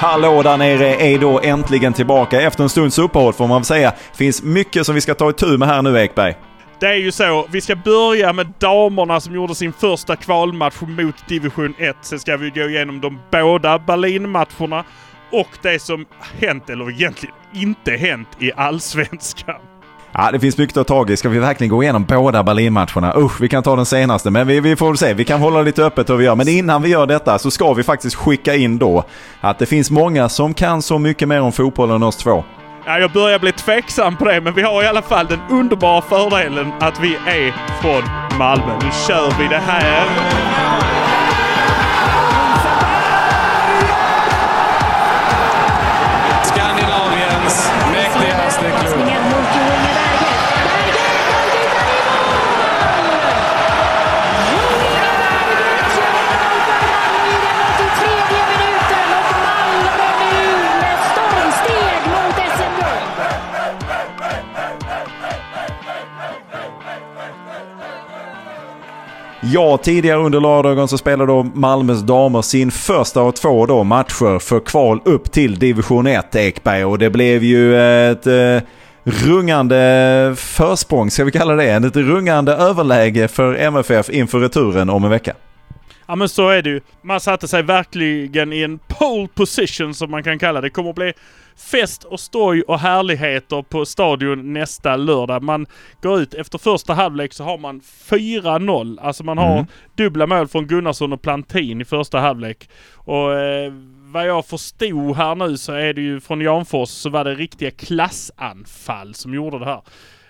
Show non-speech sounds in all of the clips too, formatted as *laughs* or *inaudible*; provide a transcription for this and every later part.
Hallå där nere är då äntligen tillbaka efter en stunds uppehåll får man väl säga. Finns mycket som vi ska ta itu med här nu Ekberg. Det är ju så. Vi ska börja med damerna som gjorde sin första kvalmatch mot division 1. Sen ska vi gå igenom de båda Berlin-matcherna och det som hänt, eller egentligen inte hänt, i Allsvenskan. Ja, det finns mycket att ta tag i. Ska vi verkligen gå igenom båda Berlinmatcherna? Usch, vi kan ta den senaste, men vi, vi får väl se. Vi kan hålla lite öppet hur vi gör. Men innan vi gör detta så ska vi faktiskt skicka in då att det finns många som kan så mycket mer om fotboll än oss två. Ja, jag börjar bli tveksam på det, men vi har i alla fall den underbara fördelen att vi är från Malmö. Nu kör vi det här. Ja, tidigare under lördagen så spelade då Malmös damer sin första av två då matcher för kval upp till division 1 Ekberg och det blev ju ett eh, rungande försprång, ska vi kalla det, ett rungande överläge för MFF inför returen om en vecka. Ja men så är det ju. Man satte sig verkligen i en pole position som man kan kalla det. Kommer att bli fest och stoj och härligheter på stadion nästa lördag. Man går ut efter första halvlek så har man 4-0. Alltså man har Mm. dubbla mål från Gunnarsson och Plantin i första halvlek. Och eh, vad jag förstod här nu så är det ju från Janfors så var det riktiga klassanfall som gjorde det här.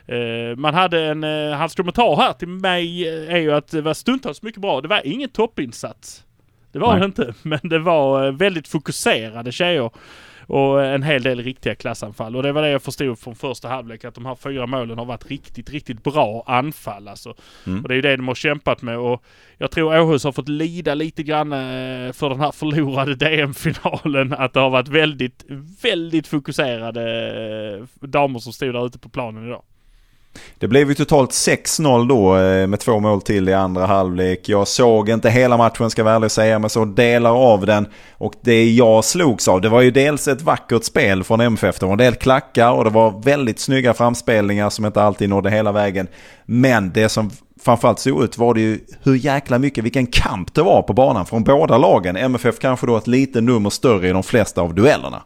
Eh, man hade en, eh, hans kommentar här till mig eh, är ju att det var stundtals mycket bra. Det var ingen toppinsats. Det var Nej. det inte, *laughs* men det var väldigt fokuserade tjejer. Och en hel del riktiga klassanfall. Och det var det jag förstod från första halvlek att de här fyra målen har varit riktigt, riktigt bra anfall alltså. Mm. Och det är ju det de har kämpat med och jag tror Åhus har fått lida lite grann eh, för den här förlorade *laughs* DM-finalen. Att det har varit väldigt, väldigt fokuserade eh, damer som stod där ute på planen idag. Det blev ju totalt 6-0 då eh, med två mål till i andra halvlek. Jag såg inte hela matchen ska jag vara ärlig och säga, men så delar av den. Och det jag slogs av, det var ju dels ett vackert spel från MFF. Det var en del klackar och det var väldigt snygga framspelningar som inte alltid nådde hela vägen. Men det som framförallt såg ut var det ju hur jäkla mycket, vilken kamp det var på banan från båda lagen. MFF kanske då ett lite nummer större i de flesta av duellerna.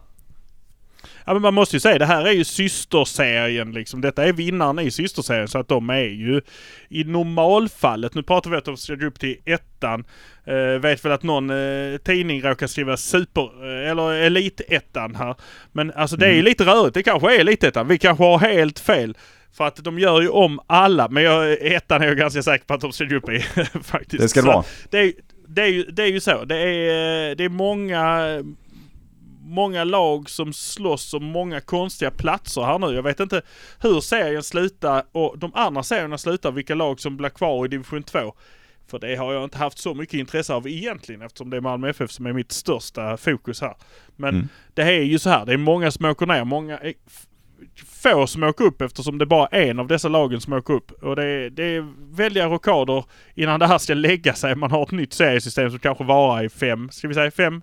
Ja men man måste ju säga det här är ju systerserien liksom. Detta är vinnaren i systerserien så att de är ju i normalfallet. Nu pratar vi att de ska upp till ettan. Eh, vet väl att någon eh, tidning råkar skriva super eh, eller elitettan här. Men alltså det är ju lite rörigt. Det kanske är elitettan. Vi kanske har helt fel. För att de gör ju om alla. Men jag, ettan är jag ganska säker på att de gå upp i *laughs* faktiskt. Det ska det vara. Det är, det, är ju, det är ju så. Det är, eh, det är många många lag som slåss om många konstiga platser här nu. Jag vet inte hur serien slutar och de andra serierna slutar, vilka lag som blir kvar i division 2. För det har jag inte haft så mycket intresse av egentligen eftersom det är Malmö FF som är mitt största fokus här. Men Mm. det är ju så här, det är många som åker ner, många är f- få som åker upp eftersom det är bara en av dessa lagen som åker upp. Och det är, det är väldiga rockader innan det här ska lägga sig. Man har ett nytt seriesystem som kanske varar i fem, ska vi säga fem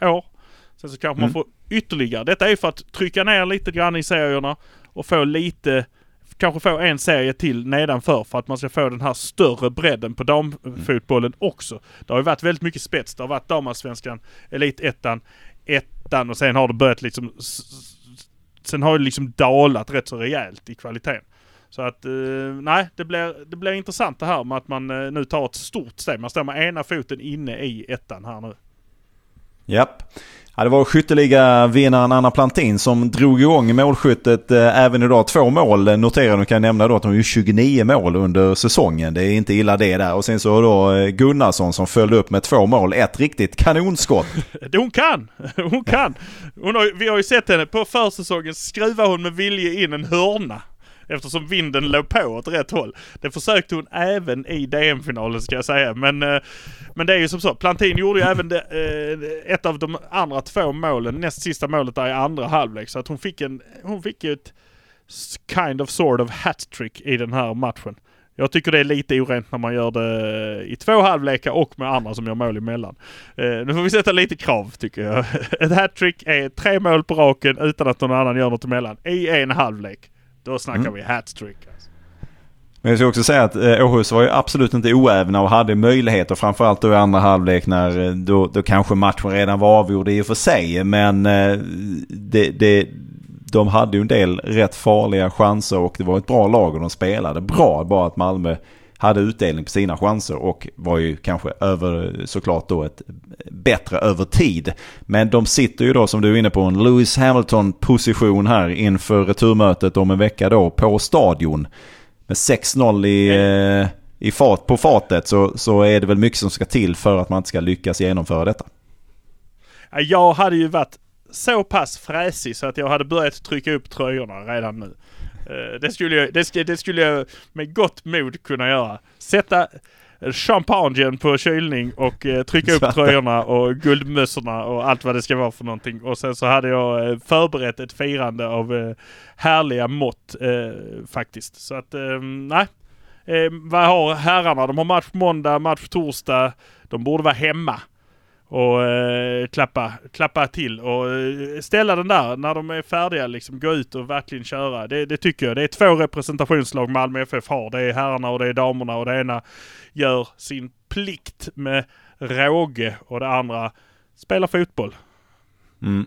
år. Sen så kanske man Mm. får ytterligare. Detta är för att trycka ner lite grann i serierna och få lite, kanske få en serie till nedanför för att man ska få den här större bredden på damfotbollen också. Det har ju varit väldigt mycket spets. Det har varit damallsvenskan, elitettan, ettan och sen har det börjat liksom Sen har det liksom dalat rätt så rejält i kvaliteten. Så att, eh, nej, det blir, det blir intressant det här med att man eh, nu tar ett stort steg. Man står med ena foten inne i ettan här nu. Japp. Ja, det var skytteliga-vinnaren Anna Plantin som drog igång målskyttet eh, även idag. Två mål noterar du kan jag nämna då att hon gjorde 29 mål under säsongen. Det är inte illa det där. Och sen så då eh, Gunnarsson som följde upp med två mål. Ett riktigt kanonskott. *laughs* Hon kan! Hon kan! Hon har, vi har ju sett henne på försäsongen skruva hon med vilje in en hörna. Eftersom vinden låg på åt rätt håll. Det försökte hon även i DM-finalen ska jag säga. Men, eh, men det är ju som så. Plantin gjorde ju även det, eh, ett av de andra två målen, näst sista målet där i andra halvlek. Så att hon fick en, hon fick ju ett kind of sort of hattrick i den här matchen. Jag tycker det är lite orent när man gör det i två halvlekar och med andra som gör mål emellan. Eh, nu får vi sätta lite krav tycker jag. *laughs* Ett hattrick är tre mål på raken utan att någon annan gör något emellan i en halvlek. Då snackar Mm. vi hattrick. Alltså. Men jag ska också säga att eh, Åhus var ju absolut inte oävna och hade möjligheter. Framförallt då i andra halvlek när eh, då, då kanske matchen redan var avgjord i och för sig. Men eh, det, det, de hade ju en del rätt farliga chanser och det var ett bra lag och de spelade bra. Bara att Malmö hade utdelning på sina chanser och var ju kanske över såklart då ett bättre över tid. Men de sitter ju då som du är inne på en Lewis Hamilton position här inför returmötet om en vecka då på stadion. Med 6-0 i, eh, i fart, på fatet så, så är det väl mycket som ska till för att man inte ska lyckas genomföra detta. Ja, Jag hade ju varit så pass fräsig så att jag hade börjat trycka upp tröjorna redan nu. Eh, Det skulle jag, det, det skulle jag med gott mod kunna göra. Sätta champagnen på kylning och eh, trycka upp tröjorna och guldmössorna och allt vad det ska vara för någonting. Och sen så hade jag eh, förberett ett firande av härliga mått faktiskt. Så att, eh, nej. Eh, vad har herrarna? De har match måndag, match torsdag. De borde vara hemma och eh, klappa, klappa till och eh, ställa den där när de är färdiga. Liksom, gå ut och verkligen köra. Det, det tycker jag. Det är två representationslag Malmö FF har. Det är herrarna och det är damerna och det ena gör sin plikt med råge och det andra spelar fotboll. Mm.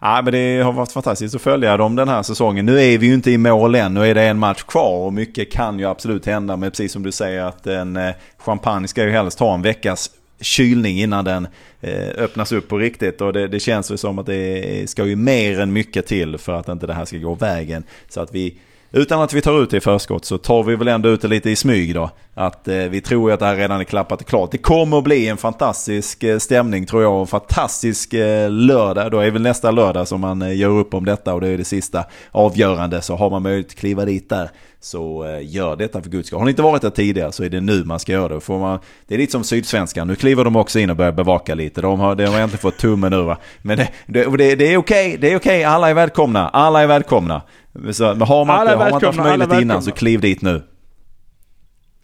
Ja, men det har varit fantastiskt att följa dem den här säsongen. Nu är vi ju inte i mål än. Nu är det en match kvar och mycket kan ju absolut hända. Men precis som du säger att en eh, champagne ska ju helst ha en veckas kylning innan den eh, öppnas upp på riktigt. Och det, det känns ju som att det ska ju mer än mycket till för att inte det här ska gå vägen. Så att vi, utan att vi tar ut det i förskott så tar vi väl ändå ut det lite i smyg då. Att eh, vi tror ju att det här redan är klappat och klart. Det kommer att bli en fantastisk eh, stämning tror jag. Och en fantastisk eh, lördag. Då är väl nästa lördag som man eh, gör upp om detta och det är det sista avgörande. Så har man möjlighet att kliva dit där så eh, gör detta för guds skull. Har ni inte varit där tidigare så är det nu man ska göra det. Får man, det är lite som Sydsvenskan. Nu kliver de också in och börjar bevaka lite. De har, de har äntligen fått tummen ur va. Men det, det, det, är okej. Det är okej. Alla är välkomna. Alla är välkomna. Så, men har man, inte, har man inte haft möjlighet innan så kliv dit nu.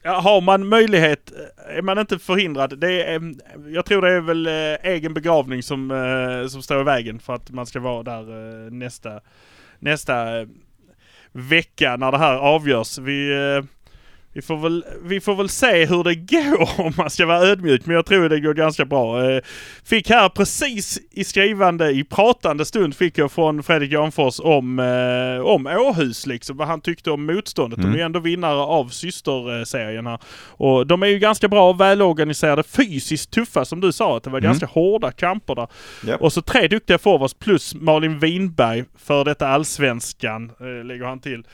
Ja, har man möjlighet, är man inte förhindrad. Det är, em, jag tror det är väl eh, egen begravning som, eh, som står i vägen för att man ska vara där eh, nästa, nästa eh, vecka när det här avgörs. Vi, eh, vi, får väl, vi får väl se hur det *laughs* går om man ska vara ödmjuk, men jag tror det går ganska bra. Eh, Fick här precis i skrivande, i pratande stund fick jag från Fredrik Janfors om, eh, om Åhus liksom, vad han tyckte om motståndet. De är ju ändå vinnare av systerserien här. Och de är ju ganska bra och välorganiserade, fysiskt tuffa som du sa, att det var ganska hårda kamper där. Japp. Och så tre duktiga forwards plus Malin Winberg, för detta allsvenskan, eh, lägger han till,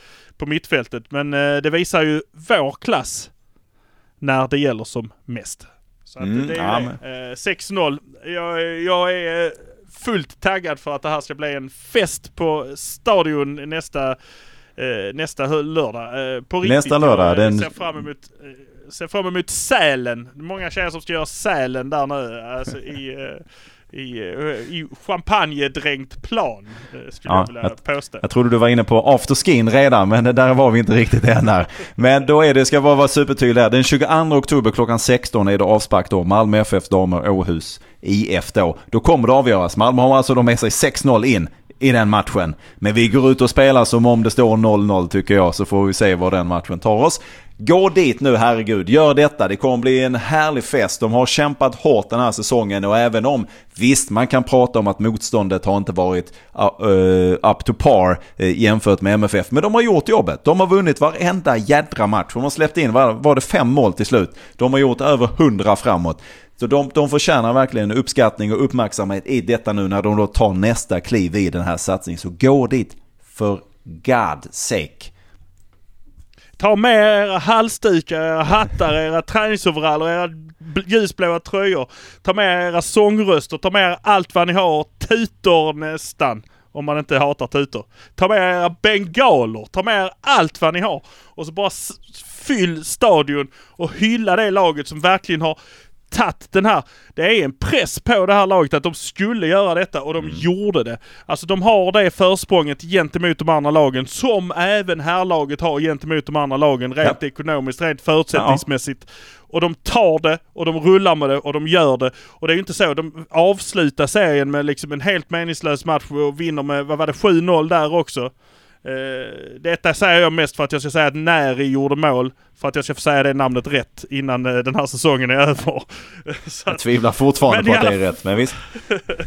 på mittfältet. Men eh, det visar ju vår klass när det gäller som mest. Så att Mm, det är ja, det. Eh, 6-0. Jag, jag är eh, fullt taggad för att det här ska bli en fest på Stadion nästa, eh, nästa lördag. Eh, på riktigt. Nästa lördag, Jag eh, den- ser fram emot eh, ser fram emot Sälen. Många tjejer som ska göra Sälen där nu. Alltså i, eh, i, eh, i champagnedränkt plan. eh, Skulle Ja, jag vilja jag- påstå. Jag trodde du var inne på afterskin redan, men där var vi inte riktigt än här. Men då är det, ska bara vara supertydlig här. Den 22 oktober klockan 16 är det avspark då. Malmö FF damer Åhus IF då. Då kommer det avgöras. Malmö har alltså då med sig 6-0 in i den matchen. Men vi går ut och spelar som om det står 0-0 tycker jag, så får vi se var den matchen tar oss. Gå dit nu, herregud. Gör detta. Det kommer bli en härlig fest. De har kämpat hårt den här säsongen och även om, visst, man kan prata om att motståndet har inte varit uh, uh up to par uh, jämfört med MFF. Men de har gjort jobbet. De har vunnit varenda jädra match. De har släppt in, var, var det fem mål till slut? De har gjort över hundra framåt. Så de, de förtjänar verkligen uppskattning och uppmärksamhet i detta nu när de då tar nästa kliv i den här satsningen. Så gå dit för God sake. Ta med era halsdukar, era hattar, era träningsoveraller, era ljusblåa tröjor. Ta med era sångröster, ta med er allt vad ni har. Tutor nästan. Om man inte hatar tutor. Ta med era bengaler, ta med er allt vad ni har. Och så bara fyll stadion och hylla det laget som verkligen har tagit den här, det är en press på det här laget att de skulle göra detta och de Mm. gjorde det. Alltså de har det försprånget gentemot de andra lagen som även herrlaget har gentemot de andra lagen rent ekonomiskt, rent förutsättningsmässigt. Och de tar det och de rullar med det och de gör det. Och det är ju inte så, de avslutar serien med liksom en helt meningslös match och vinner med, vad var det, 7-0 där också. Eh, detta säger jag mest för att jag ska säga att Näri gjorde mål. För att jag ska få säga det namnet rätt innan eh, den här säsongen är över. *laughs* Så Jag tvivlar fortfarande på att det är rätt, men visst.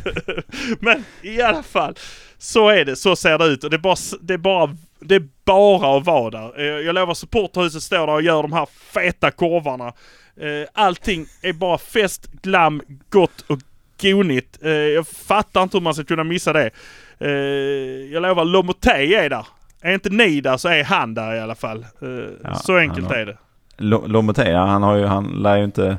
*laughs* men i alla fall, så är det. Så ser det ut. Och det är bara, det är bara, det är bara att vara där. Eh, Jag lovar, supporterhuset står där och gör de här feta korvarna. Allting är bara fest, glam, gott och gonigt. Jag fattar inte hur man ska kunna missa det. Eh, Jag lovar, Lomotey är där. Är inte ni där så är han där i alla fall. Eh, Ja, så enkelt har- är det. Lo- Lomotea, han har ju, han lär ju inte...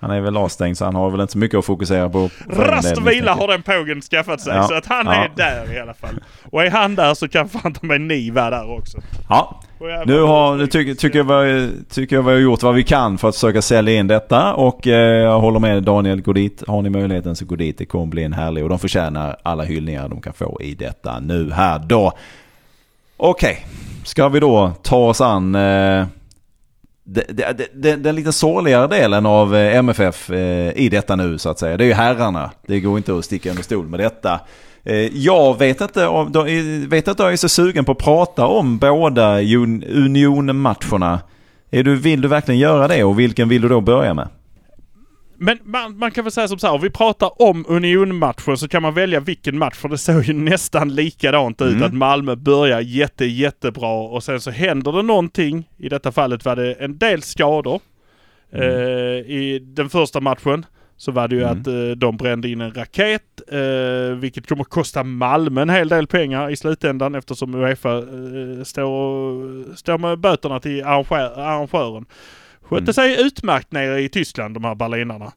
Han är väl avstängd så han har väl inte så mycket att fokusera på. Rast och vila har den pågen skaffat sig. Ja, Så att han ja. är där i alla fall. Och är han där så kan fan ta med ni vara där också. Ja, nu, har, nu tycker, tycker, jag vi, tycker jag vi har gjort vad vi kan för att försöka sälja in detta och eh, jag håller med Daniel, gå dit. Har ni möjligheten så gå dit. Det kommer bli en härlig och de förtjänar alla hyllningar de kan få i detta nu här då. Okej, ska vi då ta oss an eh, det, det, det, det, den lite sorgligare delen av eh, MFF eh, i detta nu så att säga. Det är ju herrarna. Det går inte att sticka under stol med detta. Eh, jag vet inte vet att jag är så sugen på att prata om båda Union-matcherna. Vill du verkligen göra det och vilken vill du då börja med? Men man, man kan väl säga som så här, om vi pratar om Union-matchen så kan man välja vilken match för det såg ju nästan likadant ut. Mm. Att Malmö börjar jätte, jättebra och sen så händer det någonting. I detta fallet var det en del skador. Mm. Eh, I den första matchen så var det ju Mm. att eh, de brände in en raket. Eh, vilket kommer kosta Malmö en hel del pengar i slutändan eftersom Uefa eh, står, står med böterna till arrangör, arrangören. Skötte Mm. sig utmärkt nere i Tyskland de här berlinarna. Go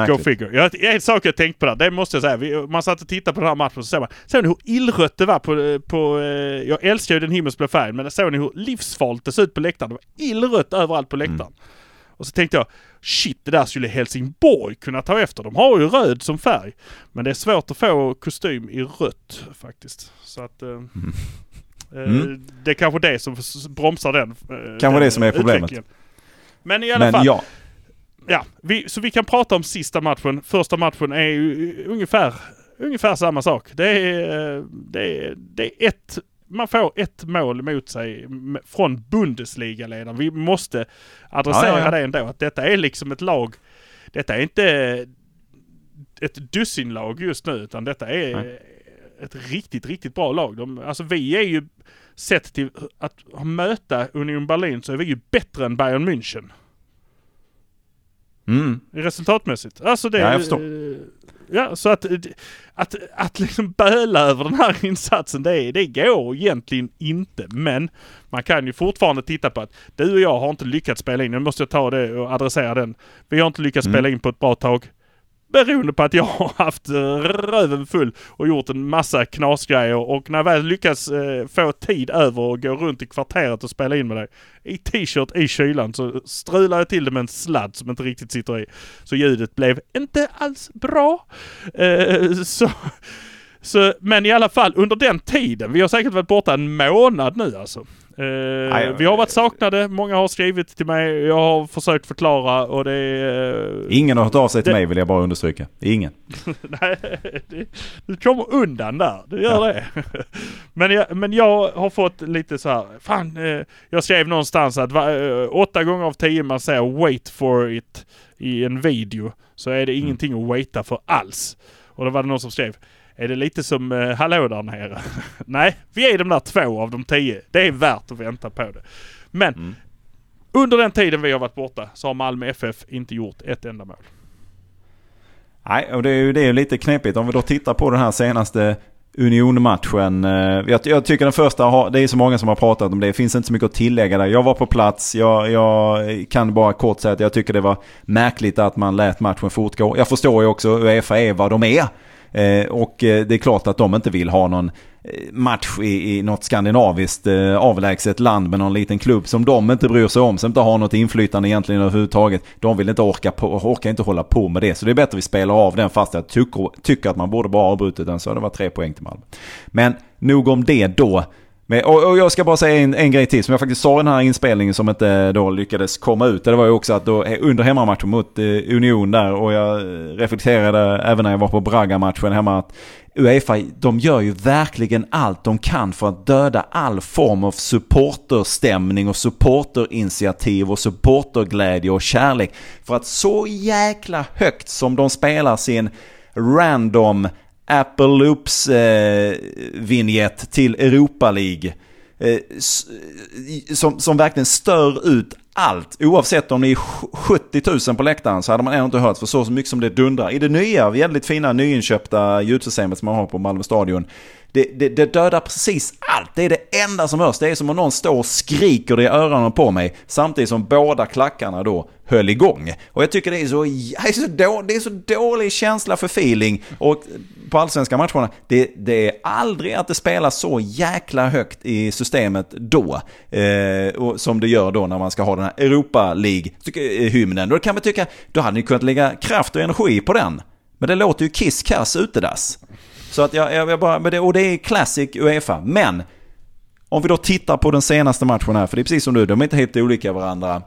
Märkligt. figure. Jag, en sak jag tänkt på där, det måste jag säga. Vi, man satt och tittade på den här matchen och så såg man, såg ni hur illrött det var på, på eh, jag älskar ju den himmelsblå färgen, men såg ni hur livsfarligt det såg ut på läktaren? Det var illrött överallt på läktaren. Och så tänkte jag, shit det där skulle Helsingborg kunna ta efter. De har ju röd som färg. Men det är svårt att få kostym i rött faktiskt. Så att... Eh, eh, Mm. Det är kanske det som bromsar den. eh, Kanske den det som är problemet. Men i alla Men fall. ja, Ja, vi, så vi kan prata om sista matchen. Första matchen är ju ungefär, ungefär samma sak. Det är, det är, det är ett, man får ett mål mot sig från Bundesliga-ledaren. Vi måste adressera Ja, ja, ja. det ändå. Att detta är liksom ett lag. Detta är inte ett dussinlag just nu utan detta är Nej. ett riktigt, riktigt bra lag. De, alltså vi är ju sett till att möta Union Berlin så är vi ju bättre än Bayern München. mm. Resultatmässigt. Alltså det... Ja, jag förstår. Ja, så att, att, att liksom böla över den här insatsen, det, det går egentligen inte. Men man kan ju fortfarande titta på att du och jag har inte lyckats spela in. Nu måste jag ta det och adressera den. Vi har inte lyckats Mm. spela in på ett bra tag. Beroende på att jag har haft eh, röven full och gjort en massa knasgrejer. Och när jag väl lyckas eh, få tid över och gå runt i kvarteret och spela in med dig i t-shirt i kylan så strular jag till det med en sladd som inte riktigt sitter i. Så ljudet blev inte alls bra. Eh, *laughs* så, så, men i alla fall under den tiden, vi har säkert varit borta en månad nu alltså. Eh, vi har varit saknade, många har skrivit till mig, jag har försökt förklara och det är... eh, ingen har hört av sig till Det- mig vill jag bara understryka. Ingen. *laughs* Nej, det, du kommer undan där. Du gör det. *laughs* Men jag, men jag har fått lite så här. Fan, eh, jag skrev någonstans att eh, åtta gånger av tio man säger wait for it i en video så är det ingenting att waita för alls. Och då var det någon som skrev är det lite som eh, hallå där nere? *laughs* Nej, vi är de där två av de tio. Det är värt att vänta på det. Men Mm. under den tiden vi har varit borta så har Malmö FF inte gjort ett enda mål. Nej, och det är ju det är lite knepigt. Om vi då tittar på den här senaste Union-matchen. eh, Jag, jag tycker den första, har, det är så många som har pratat om det. Det finns inte så mycket att tillägga där. Jag var på plats. Jag, jag kan bara kort säga att jag tycker det var märkligt att man lät matchen fortgå. Jag förstår ju också Uefa är vad de är. Eh, och eh, det är klart att de inte vill ha någon eh, match i, i något skandinaviskt eh, avlägset land med någon liten klubb som de inte bryr sig om, som inte har något inflytande egentligen överhuvudtaget. De vill inte orka, på, orka inte hålla på med det. Så det är bättre att vi spelar av den fast jag tycker, tycker att man borde bara avbrutit den så hade det varit tre poäng till Malmö. Men nog om det då. Men, och, och, jag ska bara säga en, en grej till som jag faktiskt sa i den här inspelningen som inte då lyckades komma ut. Det var ju också att då, under hemmamatchen mot eh, Union där och jag eh, reflekterade även när jag var på Braga-matchen hemma att Uefa, de gör ju verkligen allt de kan för att döda all form av supporterstämning och supporterinitiativ och supporterglädje och kärlek. För att så jäkla högt som de spelar sin random Apple Loops eh, vignett till Europa League. Eh, som, som verkligen stör ut allt. Oavsett om det är 70 000 på läktaren så hade man ändå inte hört för så mycket som det dundrar. I det nya, väldigt fina nyinköpta ljudsystemet som man har på Malmö Stadion. Det, det, det, dödar precis allt. Det är det enda som hörs. Det är som om någon står och skriker det i öronen på mig. Samtidigt som båda klackarna då höll igång. Och jag tycker det är så, det är så, då, det är så dålig känsla för feeling. Och på allsvenska matcherna, det, det, är aldrig att det spelas så jäkla högt i systemet då. Eh, och, som det gör då när man ska ha den här Europa League-hymnen. Eh, då kan man tycka, då hade ni kunnat lägga kraft och energi på den. Men det låter ju kiss-kass utedass. Så att jag, jag, bara, men det, och det är classic Uefa. Men om vi då tittar på den senaste matchen här, för det är precis som du, de är inte helt olika varandra.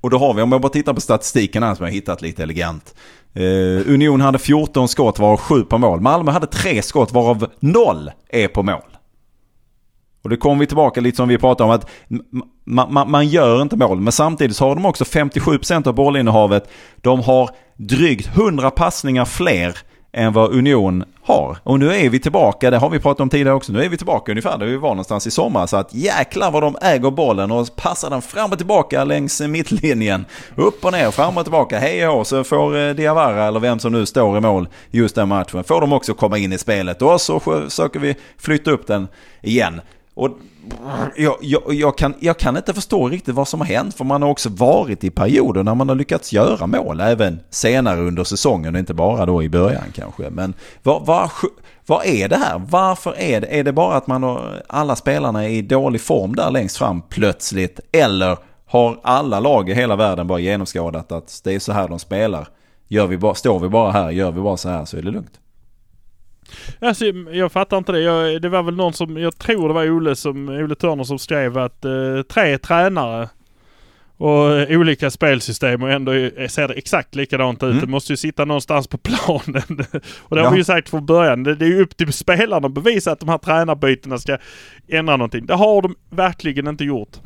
Och då har vi, om jag bara tittar på statistiken här som jag hittat lite elegant. Eh, Union hade 14 skott varav 7 på mål. Malmö hade 3 skott varav 0 är på mål. Och det kommer vi tillbaka lite som vi pratade om att man, man, man gör inte mål. Men samtidigt så har de också 57% av bollinnehavet. De har drygt 100 passningar fler än vad Union har. Och nu är vi tillbaka, det har vi pratat om tidigare också, nu är vi tillbaka ungefär där vi var någonstans i sommar. Så att jäklar vad de äger bollen och passar den fram och tillbaka längs mittlinjen. Upp och ner, fram och tillbaka, hej och så får eh, Diawara eller vem som nu står i mål just den matchen, får de också komma in i spelet. Och så försöker vi flytta upp den igen. Och jag, jag, jag, kan, jag kan inte förstå riktigt vad som har hänt. För man har också varit i perioder när man har lyckats göra mål. Även senare under säsongen och inte bara då i början kanske. Men vad, vad, vad är det här? Varför är det? Är det bara att man har, alla spelarna är i dålig form där längst fram plötsligt? Eller har alla lag i hela världen bara genomskådat att det är så här de spelar? Gör vi bara, står vi bara här, gör vi bara så här så är det lugnt. Alltså, jag fattar inte det. Jag, det var väl någon som, jag tror det var Ole, som, Ole Törner som skrev att eh, tre tränare och eh, olika spelsystem och ändå ser det exakt likadant ut. Mm. Det måste ju sitta någonstans på planen. *laughs* och det har ja. vi ju sagt från början. Det, det är ju upp till spelarna att bevisa att de här tränarbytena ska ändra någonting. Det har de verkligen inte gjort.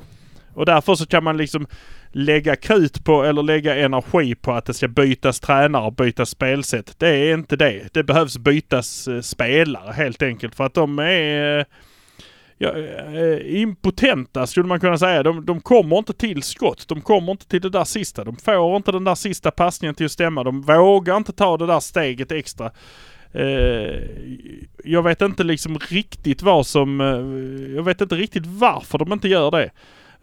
Och därför så kan man liksom lägga krut på eller lägga energi på att det ska bytas tränare och bytas spelsätt. Det är inte det. Det behövs bytas eh, spelare helt enkelt för att de är eh, ja, eh, impotenta skulle man kunna säga. De, de kommer inte till skott. De kommer inte till det där sista. De får inte den där sista passningen till att stämma. De vågar inte ta det där steget extra. jag vet inte liksom riktigt vad som... jag vet inte riktigt varför de inte gör det.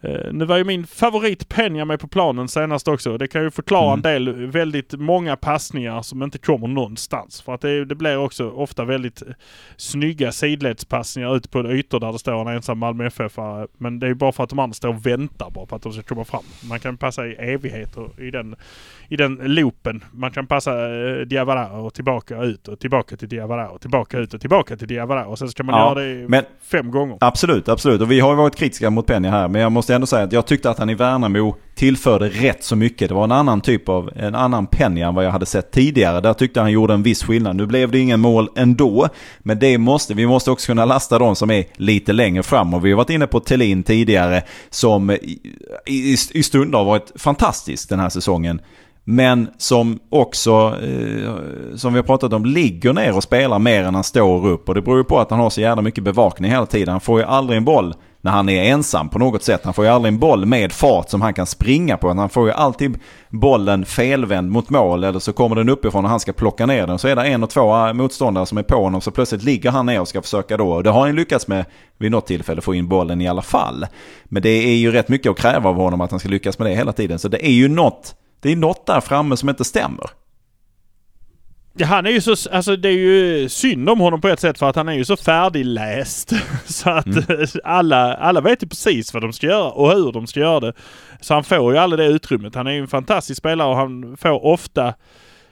Uh, nu var ju min favorit Penja med på planen senast också. Det kan ju förklara mm. en del väldigt många passningar som inte kommer någonstans. För att det, det blir också ofta väldigt snygga sidledspassningar ut på ytor där det står en ensam Malmö FF. Men det är ju bara för att de andra står och väntar bara på att de ska komma fram. Man kan passa i evigheter i den, i den loopen. Man kan passa uh, Diawara och tillbaka ut och tillbaka till Diawara och tillbaka ut och tillbaka till Diawara. Och sen ska man ja, göra det men, fem gånger. Absolut, absolut. Och vi har ju varit kritiska mot Penja här. Men jag måste måste ändå säga att jag tyckte att han i Värnamo tillförde rätt så mycket. Det var en annan typ av, en annan Penja än vad jag hade sett tidigare. Där tyckte han gjorde en viss skillnad. Nu blev det ingen mål ändå. Men det måste, vi måste också kunna lasta de som är lite längre fram. Och vi har varit inne på Telin tidigare som i, i, i stunder har varit fantastisk den här säsongen. Men som också, eh, som vi har pratat om, ligger ner och spelar mer än han står upp. Och det beror ju på att han har så jävla mycket bevakning hela tiden. Han får ju aldrig en boll när han är ensam på något sätt. Han får ju aldrig en boll med fart som han kan springa på. Han får ju alltid bollen felvänd mot mål eller så kommer den uppifrån och han ska plocka ner den. Så är det en och två ah, motståndare som är på honom så plötsligt ligger han ner och ska försöka då. Och det har han lyckats med vid något tillfälle få in bollen i alla fall. Men det är ju rätt mycket att kräva av honom att han ska lyckas med det hela tiden. Så det är ju något, det är något där framme som inte stämmer. Ja, han är ju så, alltså det är ju synd om honom på ett sätt för att han är ju så färdigläst. *laughs* Så att mm. alla, alla vet ju precis vad de ska göra och hur de ska göra det. Så han får ju aldrig det utrymmet. Han är ju en fantastisk spelare och han får ofta,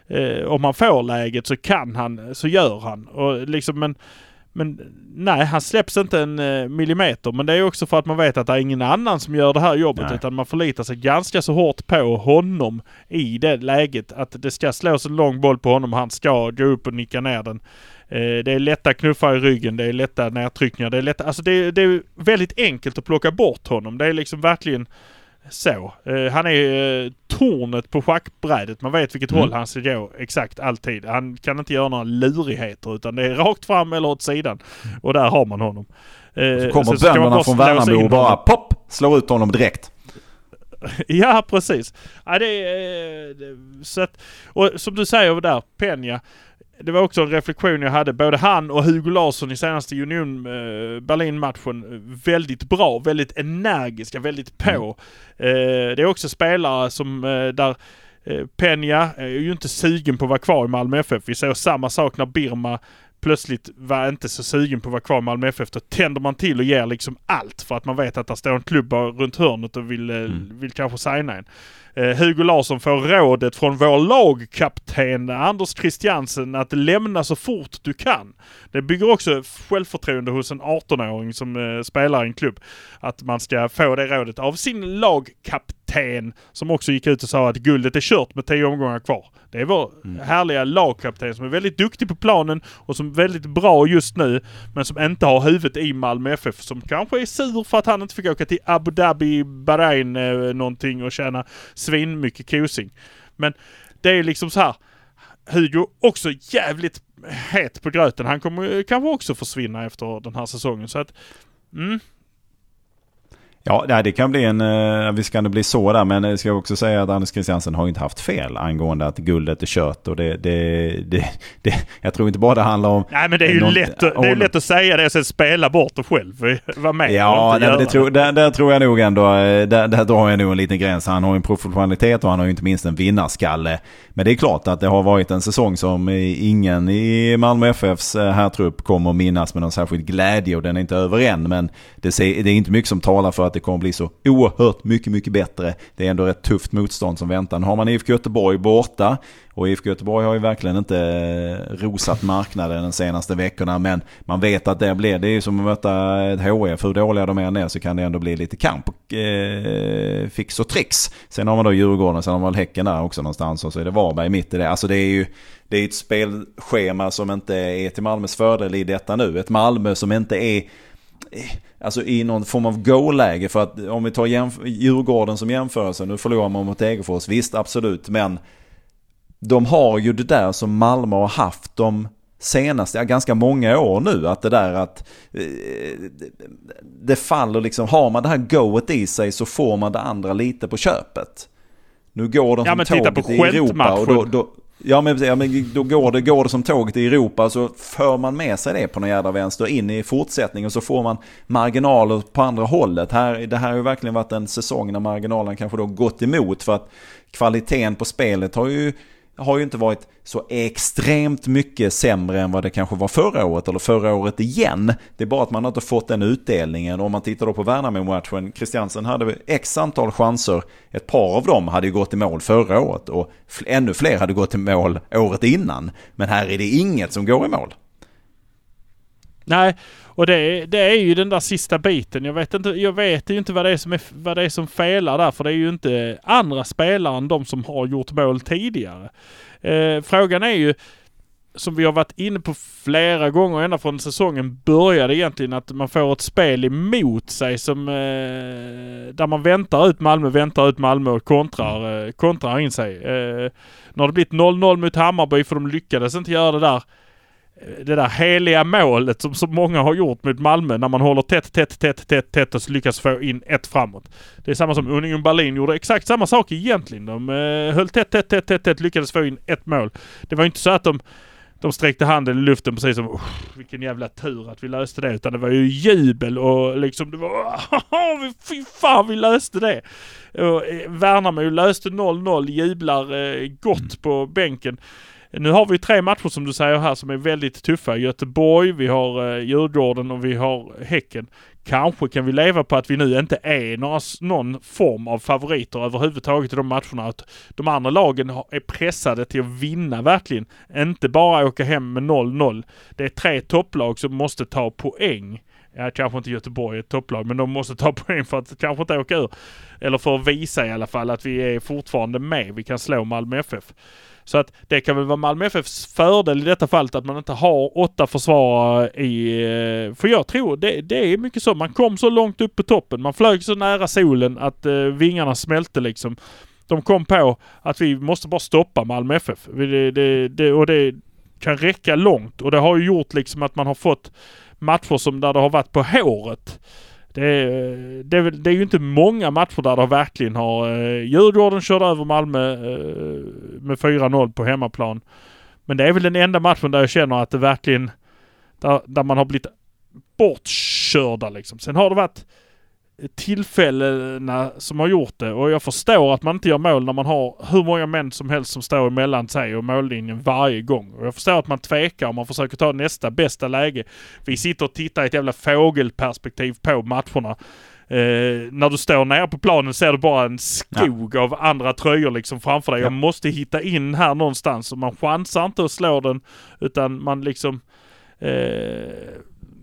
eh, om han får läget så kan han, så gör han. Och liksom men men nej, han släpps inte en eh, millimeter. Men det är också för att man vet att det är ingen annan som gör det här jobbet. Nej. Utan man förlitar sig ganska så hårt på honom i det läget. Att det ska slås en lång boll på honom. Han ska gå upp och nicka ner den. Eh, det är lätta knuffar i ryggen, det är lätta nedtryckningar. Det är, lätta, alltså det, det är väldigt enkelt att plocka bort honom. Det är liksom verkligen så. Uh, han är uh, tornet på schackbrädet. Man vet vilket mm. håll han ska gå exakt alltid. Han kan inte göra några lurigheter utan det är rakt fram eller åt sidan. Mm. Och där har man honom. Uh, så kommer så bönderna från Värnamo och bara pop! Slår ut honom direkt. *laughs* ja, precis. Ja, det är, så att, och som du säger där, Peña det var också en reflektion jag hade. Både han och Hugo Larsson i senaste Union eh, Berlin-matchen väldigt bra, väldigt energiska, väldigt på. Mm. Eh, det är också spelare som eh, där eh, Peña är ju inte sugen på att vara kvar i Malmö FF. Vi såg samma sak när Birma plötsligt var inte så sugen på att vara kvar i Malmö FF. Då tänder man till och ger liksom allt för att man vet att det står en klubb runt hörnet och vill, eh, mm. vill kanske signa en. Eh, Hugo Larsson får rådet från vår lagkapten Anders Christiansen att lämna så fort du kan. Det bygger också självförtroende hos en 18-åring som eh, spelar i en klubb. Att man ska få det rådet av sin lagkapten som också gick ut och sa att guldet är kört med tio omgångar kvar. Det är vår mm. härliga lagkapten som är väldigt duktig på planen och som är väldigt bra just nu. Men som inte har huvudet i Malmö FF. Som kanske är sur för att han inte fick åka till Abu Dhabi, Bahrain eh, någonting och tjäna svinmycket kosing. Men det är liksom så här. Hugo också jävligt het på gröten. Han kommer kanske också försvinna efter den här säsongen. Så att, mm, Ja, det kan bli en, eh, visst kan det bli så där, men jag ska också säga att Anders Christiansen har inte haft fel angående att guldet är kört. Och det, det, det, det, jag tror inte bara det handlar om... Nej men det är ju något, lätt, att, det är lätt att säga det och sen spela bort det själv. Vara med Ja, nej, det tror, där, där, tror jag nog ändå, eh, där, där drar jag nog en liten gräns. Han har ju en professionalitet och han har ju inte minst en vinnarskalle. Men det är klart att det har varit en säsong som ingen i Malmö FFs eh, här trupp kommer minnas med någon särskild glädje och den är inte över än. Men det, det är inte mycket som talar för att det kommer bli så oerhört mycket, mycket bättre. Det är ändå ett tufft motstånd som väntar. Nu har man IFK Göteborg borta och IFK Göteborg har ju verkligen inte eh, rosat marknaden de senaste veckorna. Men man vet att det blir, det är ju som att möta ett HF. Hur dåliga de än är så kan det ändå bli lite kamp och eh, fix och tricks. Sen har man då Djurgården, sen har man Häcken där också någonstans och så är det Varberg mitt i det. Alltså det är ju det är ett spelschema som inte är till Malmös fördel i detta nu. Ett Malmö som inte är alltså i någon form av go-läge. För att om vi tar jämf- Djurgården som jämförelse, nu förlorar man mot Degerfors, visst absolut, men de har ju det där som Malmö har haft de senaste, ja, ganska många år nu. Att det där att eh, det faller liksom, har man det här goet i sig så får man det andra lite på köpet. Nu går de ja, som tåget i Europa och då, då, Ja men, ja, men då går det, går det som tåget i Europa så för man med sig det på någon jävla vänster in i fortsättningen så får man marginaler på andra hållet. Här, det här har ju verkligen varit en säsong när marginalen kanske då gått emot för att kvaliteten på spelet har ju har ju inte varit så extremt mycket sämre än vad det kanske var förra året eller förra året igen. Det är bara att man inte fått den utdelningen. Om man tittar då på Värnamo-matchen, Christiansen hade x antal chanser. Ett par av dem hade ju gått i mål förra året och ännu fler hade gått i mål året innan. Men här är det inget som går i mål. Nej, och det, det är ju den där sista biten. Jag vet, inte, jag vet ju inte vad det, är som är, vad det är som felar där. För det är ju inte andra spelare än de som har gjort mål tidigare. Eh, frågan är ju, som vi har varit inne på flera gånger ända från säsongen började egentligen att man får ett spel emot sig som eh, där man väntar ut Malmö, väntar ut Malmö och kontrar, eh, kontrar in sig. Eh, nu har det blivit 0-0 mot Hammarby för de lyckades inte göra det där det där heliga målet som så många har gjort mot Malmö när man håller tätt, tätt, tätt, tätt, tätt och så lyckas få in ett framåt. Det är samma som Union Berlin gjorde exakt samma sak egentligen. De eh, höll tätt, tätt, tätt, tätt, tätt, lyckades få in ett mål. Det var inte så att de de sträckte handen i luften precis som vilken jävla tur att vi löste det. Utan det var ju jubel och liksom det var fy fan vi löste det. Och eh, Värnamo löste 0-0, jublar eh, gott mm. på bänken. Nu har vi tre matcher som du säger här som är väldigt tuffa. Göteborg, vi har eh, Djurgården och vi har Häcken. Kanske kan vi leva på att vi nu inte är några, någon form av favoriter överhuvudtaget i de matcherna. Att de andra lagen är pressade till att vinna verkligen. Inte bara åka hem med 0-0. Det är tre topplag som måste ta poäng. Ja, kanske inte Göteborg är ett topplag, men de måste ta *laughs* poäng för att kanske inte åka ur. Eller för att visa i alla fall att vi är fortfarande med. Vi kan slå Malmö FF. Så att det kan väl vara Malmö FFs fördel i detta fallet att man inte har åtta försvarare i... Eh, för jag tror det, det är mycket så. Man kom så långt upp på toppen. Man flög så nära solen att eh, vingarna smälte liksom. De kom på att vi måste bara stoppa Malmö FF. Det, det, det, och det kan räcka långt. Och det har ju gjort liksom att man har fått matcher som där det har varit på håret. Det är, det, det är ju inte många matcher där det verkligen har... Eh, Djurgården körde över Malmö eh, med 4-0 på hemmaplan. Men det är väl den enda matchen där jag känner att det verkligen... Där, där man har blivit bortkörda liksom. Sen har det varit tillfällena som har gjort det. Och jag förstår att man inte gör mål när man har hur många män som helst som står emellan sig och mållinjen varje gång. Och jag förstår att man tvekar om man försöker ta nästa bästa läge. Vi sitter och tittar i ett jävla fågelperspektiv på matcherna. Eh, när du står nere på planen ser du bara en skog ja. av andra tröjor liksom framför dig. Ja. Jag måste hitta in här någonstans och man chansar inte att slå den utan man liksom eh,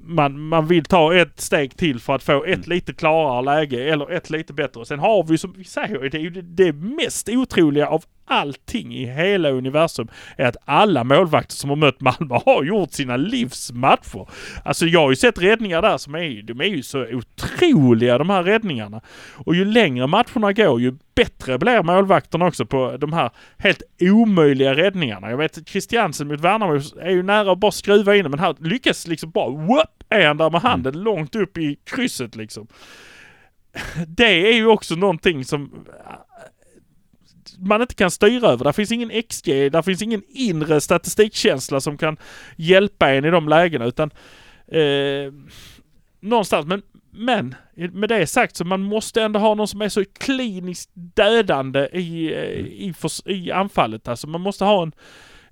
man, man vill ta ett steg till för att få ett mm. lite klarare läge eller ett lite bättre. Sen har vi som vi säger, det är ju det mest otroliga av allting i hela universum är att alla målvakter som har mött Malmö *laughs* har gjort sina livsmatcher. Alltså jag har ju sett räddningar där som är, de är ju så otroliga de här räddningarna. Och ju längre matcherna går ju bättre blir målvakterna också på de här helt omöjliga räddningarna. Jag vet Christiansen mot Värnamo är ju nära att bara skruva in men här lyckas liksom bara whoop, är han där med handen mm. långt upp i krysset liksom. *laughs* Det är ju också någonting som man inte kan styra över. Det finns ingen XG, det finns ingen inre statistikkänsla som kan hjälpa en i de lägena utan eh, någonstans. Men, men med det sagt så man måste ändå ha någon som är så kliniskt dödande i, eh, i, i, i anfallet. Alltså man måste ha en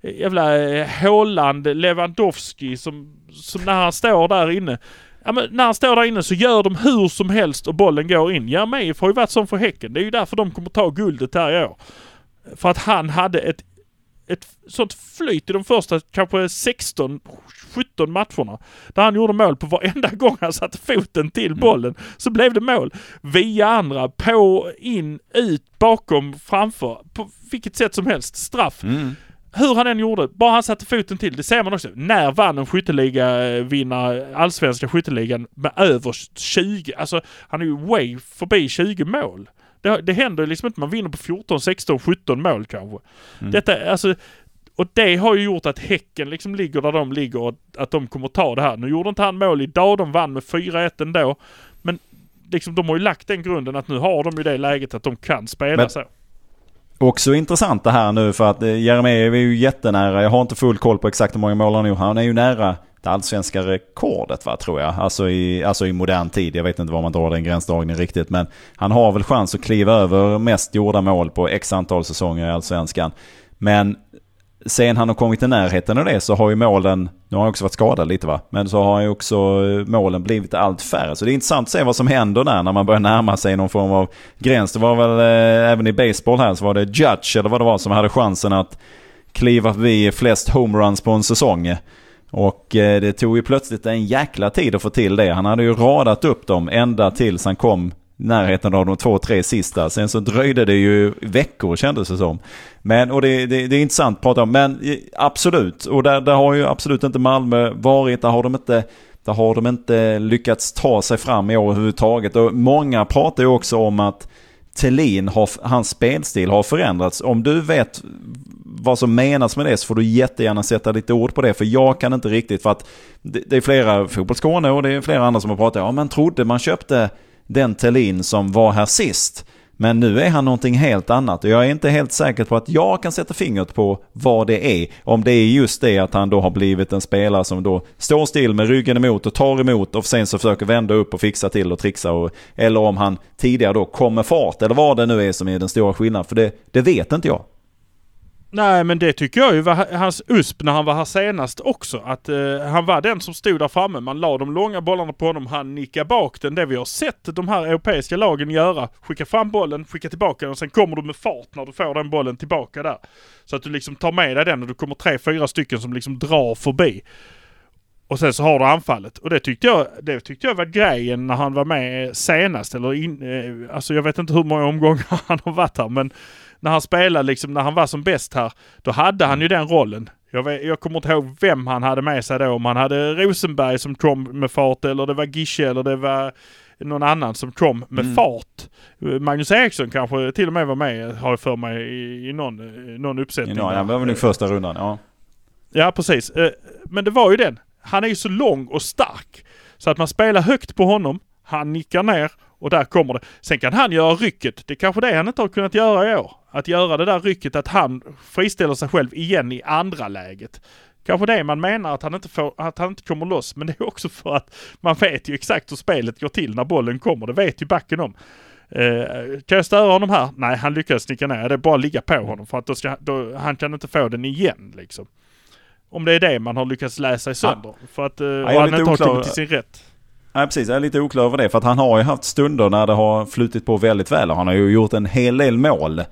eh, jävla eh, Håland Lewandowski som, som när han står där inne Ja, men när han står där inne så gör de hur som helst och bollen går in. Jeremejeff har ju varit som för Häcken. Det är ju därför de kommer ta guldet här i år. För att han hade ett, ett sånt flyt i de första kanske 16, 17 matcherna. Där han gjorde mål på varenda *laughs* gång han satte foten till mm. bollen. Så blev det mål. Via andra, på, in, ut, bakom, framför. På vilket sätt som helst. Straff. Mm hur han än gjorde, bara han satte foten till. Det ser man också. När vann en skytteliga vinna allsvenska skytteligan med över 20, alltså han är ju way förbi 20 mål. Det, det händer liksom inte, man vinner på 14, 16, 17 mål kanske. Mm. Detta, alltså, och det har ju gjort att Häcken liksom ligger där de ligger och att de kommer ta det här. Nu gjorde inte han mål idag, de vann med 4-1 ändå. Men liksom de har ju lagt den grunden att nu har de ju det läget att de kan spela men, så. Också intressant det här nu för att eh, Jeremejeff är ju jättenära. Jag har inte full koll på exakt hur många mål han gjort. Han är ju nära det allsvenska rekordet va, tror jag. Alltså i, alltså i modern tid. Jag vet inte var man drar den gränsdragningen riktigt. Men han har väl chans att kliva över mest gjorda mål på x antal säsonger i allsvenskan. Men sen han har kommit i närheten av det så har ju målen, nu har han också varit skadad lite va, men så har ju också eh, målen blivit allt färre. Så det är intressant att se vad som händer där när man börjar närma sig någon form av gräns. Det var väl eh, även i baseball här så var det Judge eller vad det var som hade chansen att kliva förbi flest homeruns på en säsong. Och eh, det tog ju plötsligt en jäkla tid att få till det. Han hade ju radat upp dem ända tills han kom närheten av de två, tre sista. Sen så dröjde det ju veckor kändes det som. Men, och det, det, det är intressant att prata om. Men absolut, och där, där har ju absolut inte Malmö varit. Där har de inte, där har de inte lyckats ta sig fram i år överhuvudtaget. Och många pratar ju också om att Tellin, har, hans spelstil har förändrats. Om du vet vad som menas med det så får du jättegärna sätta lite ord på det. För jag kan inte riktigt, för att det, det är flera, Fotbollsskåne och det är flera andra som har pratat, ja man trodde man köpte den Tellin som var här sist. Men nu är han någonting helt annat och jag är inte helt säker på att jag kan sätta fingret på vad det är. Om det är just det att han då har blivit en spelare som då står still med ryggen emot och tar emot och sen så försöker vända upp och fixa till och trixa. Och, eller om han tidigare då kommer fart eller vad det nu är som är den stora skillnaden. För det, det vet inte jag. Nej men det tycker jag ju var hans USP när han var här senast också. Att eh, han var den som stod där framme. Man la de långa bollarna på honom. Han nickade bak den. Det vi har sett de här europeiska lagen göra. Skicka fram bollen, skicka tillbaka den och sen kommer du med fart när du får den bollen tillbaka där. Så att du liksom tar med dig den och du kommer tre, fyra stycken som liksom drar förbi. Och sen så har du anfallet. Och det tyckte jag, det tyckte jag var grejen när han var med senast. Eller in, eh, alltså jag vet inte hur många omgångar *laughs* han har varit här men när han spelade liksom, när han var som bäst här, då hade han ju den rollen. Jag, vet, jag kommer inte ihåg vem han hade med sig då. Om han hade Rosenberg som kom med fart eller det var Gische eller det var någon annan som kom med mm. fart. Magnus Eriksson kanske till och med var med, har jag för mig, i, i någon, någon uppsättning. Ja, han var väl nog första rundan, ja. Ja, precis. Eh, men det var ju den. Han är ju så lång och stark. Så att man spelar högt på honom. Han nickar ner och där kommer det. Sen kan han göra rycket. Det är kanske det han inte har kunnat göra i år. Att göra det där rycket att han friställer sig själv igen i andra läget. Kanske det man menar att han inte, får, att han inte kommer loss. Men det är också för att man vet ju exakt hur spelet går till när bollen kommer. Det vet ju backen om. Eh, kan jag störa honom här? Nej, han lyckades sticka ner. Det är bara att ligga på honom för att då ska, då, han kan inte få den igen liksom. Om det är det man har lyckats läsa i sönder. Ja. För att eh, ja, han inte har kommit till sin rätt. Nej precis, jag är lite oklar över det. För att han har ju haft stunder när det har flutit på väldigt väl. Och han har ju gjort en hel del mål.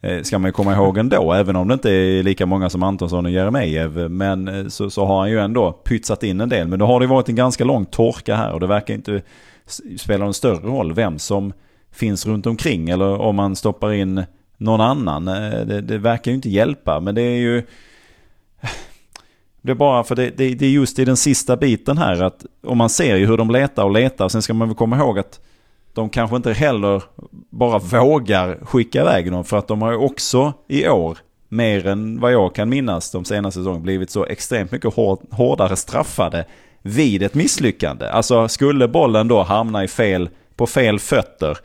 Eh, ska man ju komma ihåg ändå. Även om det inte är lika många som Antonsson och Jeremejeff. Men eh, så, så har han ju ändå pytsat in en del. Men då har det varit en ganska lång torka här. Och det verkar inte spela någon större roll vem som finns runt omkring. Eller om man stoppar in någon annan. Eh, det, det verkar ju inte hjälpa. Men det är ju... Det är bara för det, det, det, är just i den sista biten här att om man ser ju hur de letar och letar. Sen ska man väl komma ihåg att de kanske inte heller bara vågar skicka iväg dem. För att de har ju också i år, mer än vad jag kan minnas de senaste säsongerna, blivit så extremt mycket hår, hårdare straffade vid ett misslyckande. Alltså skulle bollen då hamna i fel, på fel fötter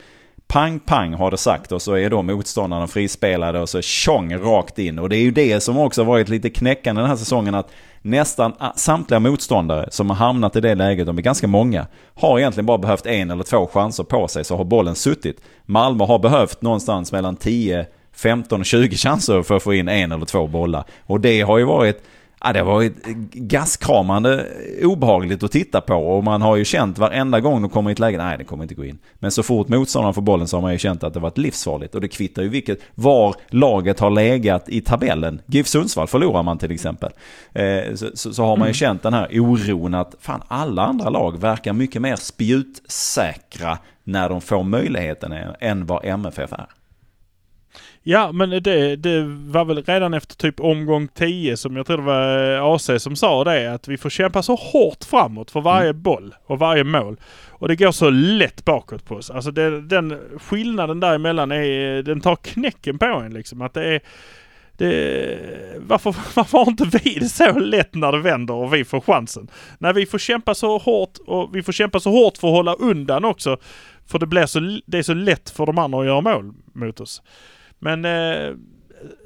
pang pang har det sagt och så är då motståndarna frispelade och så tjong rakt in. Och det är ju det som också varit lite knäckande den här säsongen att nästan samtliga motståndare som har hamnat i det läget, de är ganska många, har egentligen bara behövt en eller två chanser på sig så har bollen suttit. Malmö har behövt någonstans mellan 10, 15 och 20 chanser för att få in en eller två bollar. Och det har ju varit Ja, det har varit gaskramande obehagligt att titta på och man har ju känt varenda gång de kommer i ett läge, nej det kommer inte gå in. Men så fort motståndaren får bollen så har man ju känt att det varit livsfarligt och det kvittar ju vilket, var laget har legat i tabellen. GIF Sundsvall förlorar man till exempel. Eh, så, så, så, har man ju mm. känt den här oron att fan alla andra lag verkar mycket mer spjutsäkra när de får möjligheten än vad MFF är. Ja, men det, det var väl redan efter typ omgång 10 som jag tror det var AC som sa det. Att vi får kämpa så hårt framåt för varje mm. boll och varje mål. Och det går så lätt bakåt på oss. Alltså det, den skillnaden däremellan är, den tar knäcken på en liksom. Att det är, det, varför, *laughs* varför har inte vi det så lätt när det vänder och vi får chansen? När vi får kämpa så hårt och vi får kämpa så hårt för att hålla undan också. För det blir så, det är så lätt för de andra att göra mål mot oss. Men eh,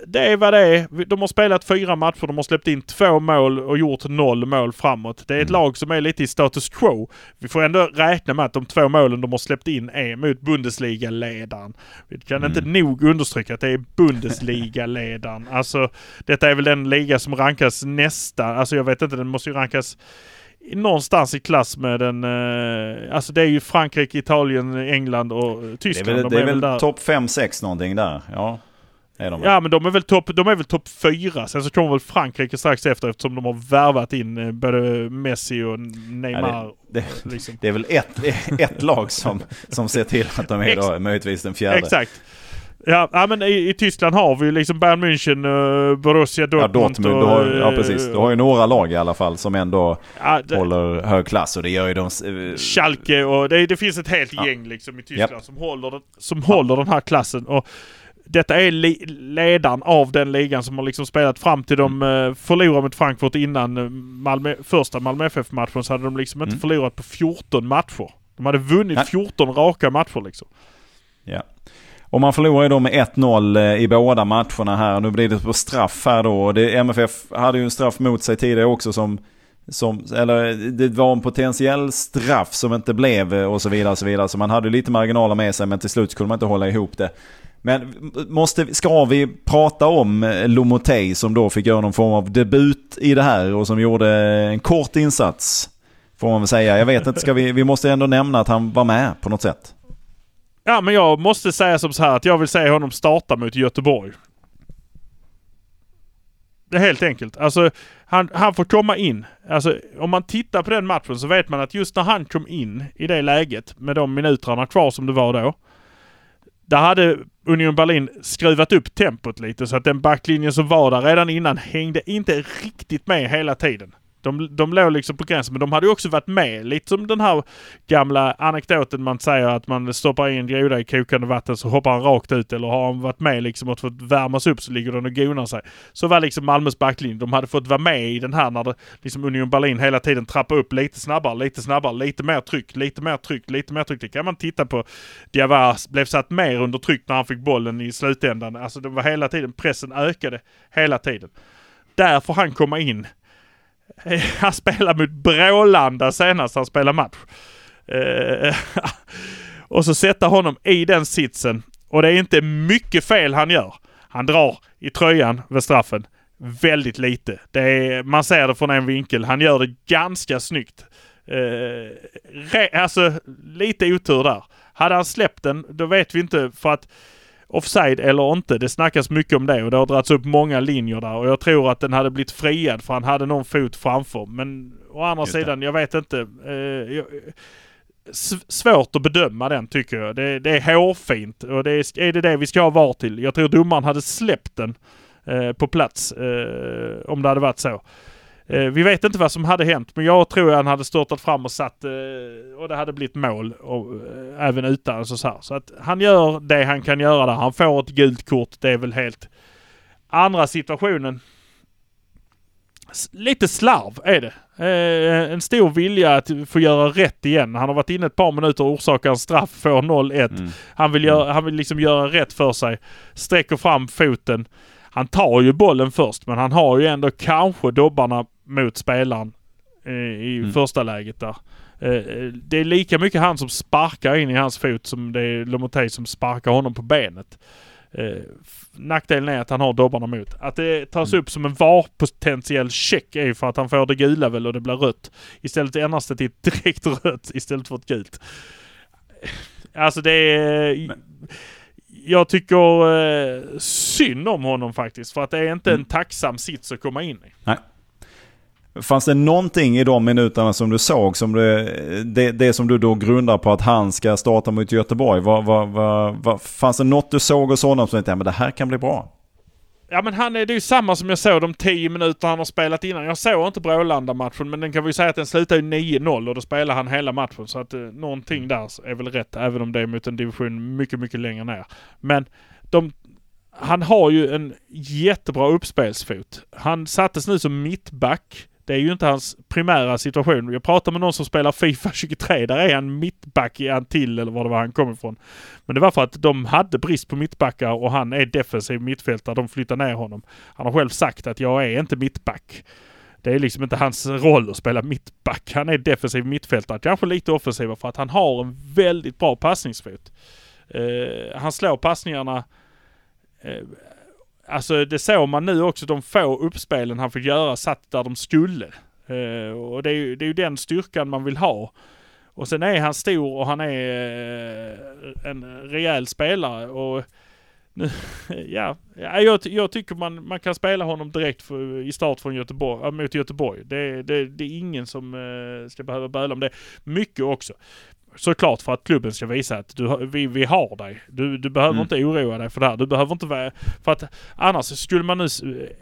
det är vad det är. De har spelat fyra matcher, de har släppt in två mål och gjort noll mål framåt. Det är ett mm. lag som är lite i status quo. Vi får ändå räkna med att de två målen de har släppt in är mot Bundesliga-ledaren. Vi kan mm. inte nog understryka att det är Bundesliga-ledaren. alltså, detta är väl den liga som rankas nästa, alltså jag vet inte, den måste ju rankas någonstans i klass med den, eh, alltså det är ju Frankrike, Italien, England och Tyskland. Det är väl, de väl, väl topp 5-6 någonting där. Ja. Är de ja men de är väl topp top 4. Sen så kommer väl Frankrike strax efter eftersom de har värvat in eh, både Messi och Neymar. Ja, det, det, liksom. det, är väl ett, ett lag som, som ser till att de är *laughs* då, möjligtvis den fjärde. Exakt. Ja, ja men i, i, Tyskland har vi ju liksom Bayern München, uh, Borussia Dortmund, ja, Dortmund och, har, Ja precis, du har ju några lag i alla fall som ändå ja, det, håller hög klass och det gör ju de... Uh, Schalke och det, det, finns ett helt ja. gäng liksom i Tyskland yep. som, håller, som håller den här klassen. Och detta är li, ledaren av den ligan som har liksom spelat fram till de uh, förlorade mot Frankfurt innan Malmö, första Malmö FF-matchen så hade de liksom inte mm. förlorat på 14 matcher. De hade vunnit Nej. 14 raka matcher liksom. Ja. Och man förlorar ju då med 1-0 eh, i båda matcherna här. Nu blir det på straff här då. Det, MFF hade ju en straff mot sig tidigare också som, som... Eller det var en potentiell straff som inte blev eh, och så vidare och så vidare. Så man hade lite marginaler med sig men till slut kunde man inte hålla ihop det. Men måste, ska vi prata om eh, Lomotey som då fick göra någon form av debut i det här och som gjorde en kort insats? Får man väl säga. Jag vet inte, ska vi, vi måste ändå nämna att han var med på något sätt. Ja, men jag måste säga som så här att jag vill se honom starta mot Göteborg. Det är helt enkelt. Alltså, han, han får komma in. Alltså, om man tittar på den matchen så vet man att just när han kom in i det läget med de minuterna kvar som det var då. Där hade Union Berlin skruvat upp tempot lite så att den backlinjen som var där redan innan hängde inte riktigt med hela tiden. De, de låg liksom på gränsen, men de hade ju också varit med. Lite som den här gamla anekdoten man säger att man stoppar in en groda i kokande vatten så hoppar han rakt ut. Eller har han varit med liksom och fått värmas upp så ligger den och gonar sig. Så var liksom Malmös backlinje. De hade fått vara med i den här när det, liksom Union Berlin hela tiden trappar upp lite snabbare, lite snabbare, lite mer tryck, lite mer tryck, lite mer tryck. Det kan man titta på. Diawara blev satt mer under tryck när han fick bollen i slutändan. Alltså det var hela tiden, pressen ökade hela tiden. Där får han komma in *laughs* Han spelade mot Brålanda senast han spelade match. Eh, *laughs* och så sätta honom i den sitsen. Och det är inte mycket fel han gör. Han drar i tröjan vid straffen. Väldigt lite. Det är, man ser det från en vinkel. Han gör det ganska snyggt. Eh, re, alltså lite otur där. Hade han släppt den, då vet vi inte för att offside eller inte. Det snackas mycket om det och det har dragits upp många linjer där och jag tror att den hade blivit friad för han hade någon fot framför. Men å andra sidan, jag vet inte. Eh, jag, svårt att bedöma den tycker jag. Det, det är hårfint och det är, är det det vi ska ha VAR till. Jag tror domaren hade släppt den eh, på plats eh, om det hade varit så. Eh, vi vet inte vad som hade hänt, men jag tror att han hade störtat fram och satt eh, och det hade blivit mål och, eh, även utan så, här. så att han gör det han kan göra där. Han får ett gult kort. Det är väl helt... Andra situationen. Lite slarv är det. en stor vilja att få göra rätt igen. Han har varit inne ett par minuter och orsakar en straff, får 0-1. Mm. Han vill, göra, mm. han vill liksom göra rätt för sig. Sträcker fram foten. Han tar ju bollen först men han har ju ändå kanske dobbarna mot spelaren eh, i mm. första läget där. Eh, det är lika mycket han som sparkar in i hans fot som det är Lomotey som sparkar honom på benet. Eh, nackdelen är att han har dobbarna mot. Att det tas mm. upp som en VAR-potentiell check är för att han får det gula väl och det blir rött. Istället ändras det till ett direkt *laughs* rött istället för ett gult. Alltså det är... Men jag tycker eh, synd om honom faktiskt. För att det är inte mm. en tacksam sits att komma in i. Nej. Fanns det någonting i de minuterna som du såg, som det, det, det som du då grundar på att han ska starta mot Göteborg? Var, var, var, var fanns det något du såg hos honom som inte, ja men det här kan bli bra? Ja men han är, det är ju samma som jag såg de 10 minuter han har spelat innan. Jag såg inte Brålanda-matchen men den kan vi ju säga att den slutar ju 9-0 och då spelar han hela matchen. Så att eh, någonting där är väl rätt även om det är mot en division mycket, mycket längre ner. Men de, han har ju en jättebra uppspelsfot. Han sattes nu som mittback. Det är ju inte hans primära situation. Jag pratade med någon som spelar Fifa 23. Där är han mittback i Antill eller var det var han kom ifrån. Men det var för att de hade brist på mittbackar och han är defensiv mittfältare. De flyttar ner honom. Han har själv sagt att jag är inte mittback. Det är liksom inte hans roll att spela mittback. Han är defensiv mittfältare. Kanske lite offensiva för att han har en väldigt bra passningsfot. Uh, han slår passningarna eh, Alltså det såg man nu också, de få uppspelen han fick göra satt där de skulle. Uh, och det är, ju, det är ju den styrkan man vill ha. Och sen är han stor och han är uh, en rejäl spelare. Och nu, *laughs* ja, jag, jag tycker man, man kan spela honom direkt för, i start från Göteborg, äh, mot Göteborg. Det, det, det är ingen som uh, ska behöva böla om det. Mycket också såklart för att klubben ska visa att du, vi, vi har dig. Du, du behöver mm. inte oroa dig för det här. Du behöver inte vara... För att annars skulle man nu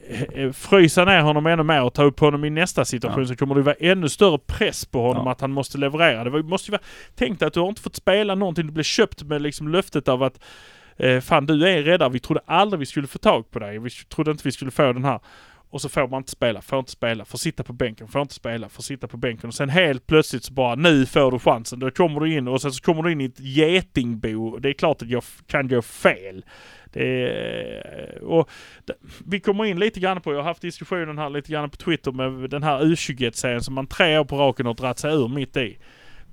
eh, eh, frysa ner honom ännu mer och ta upp honom i nästa situation ja. så kommer det vara ännu större press på honom ja. att han måste leverera. Det måste ju vara... Tänk dig att du har inte fått spela någonting. Du blev köpt med liksom löftet av att eh, fan du är räddare. Vi trodde aldrig vi skulle få tag på dig. Vi trodde inte vi skulle få den här. Och så får man inte spela, får inte spela, får sitta på bänken, får inte spela, får sitta på bänken. Och sen helt plötsligt så bara, nu får du chansen. Då kommer du in och sen så kommer du in i ett getingbo. Det är klart att jag kan gå fel. Det, och vi kommer in lite grann på, jag har haft diskussionen här lite grann på Twitter med den här U21-serien som man tre år på raken har dragit sig ur mitt i.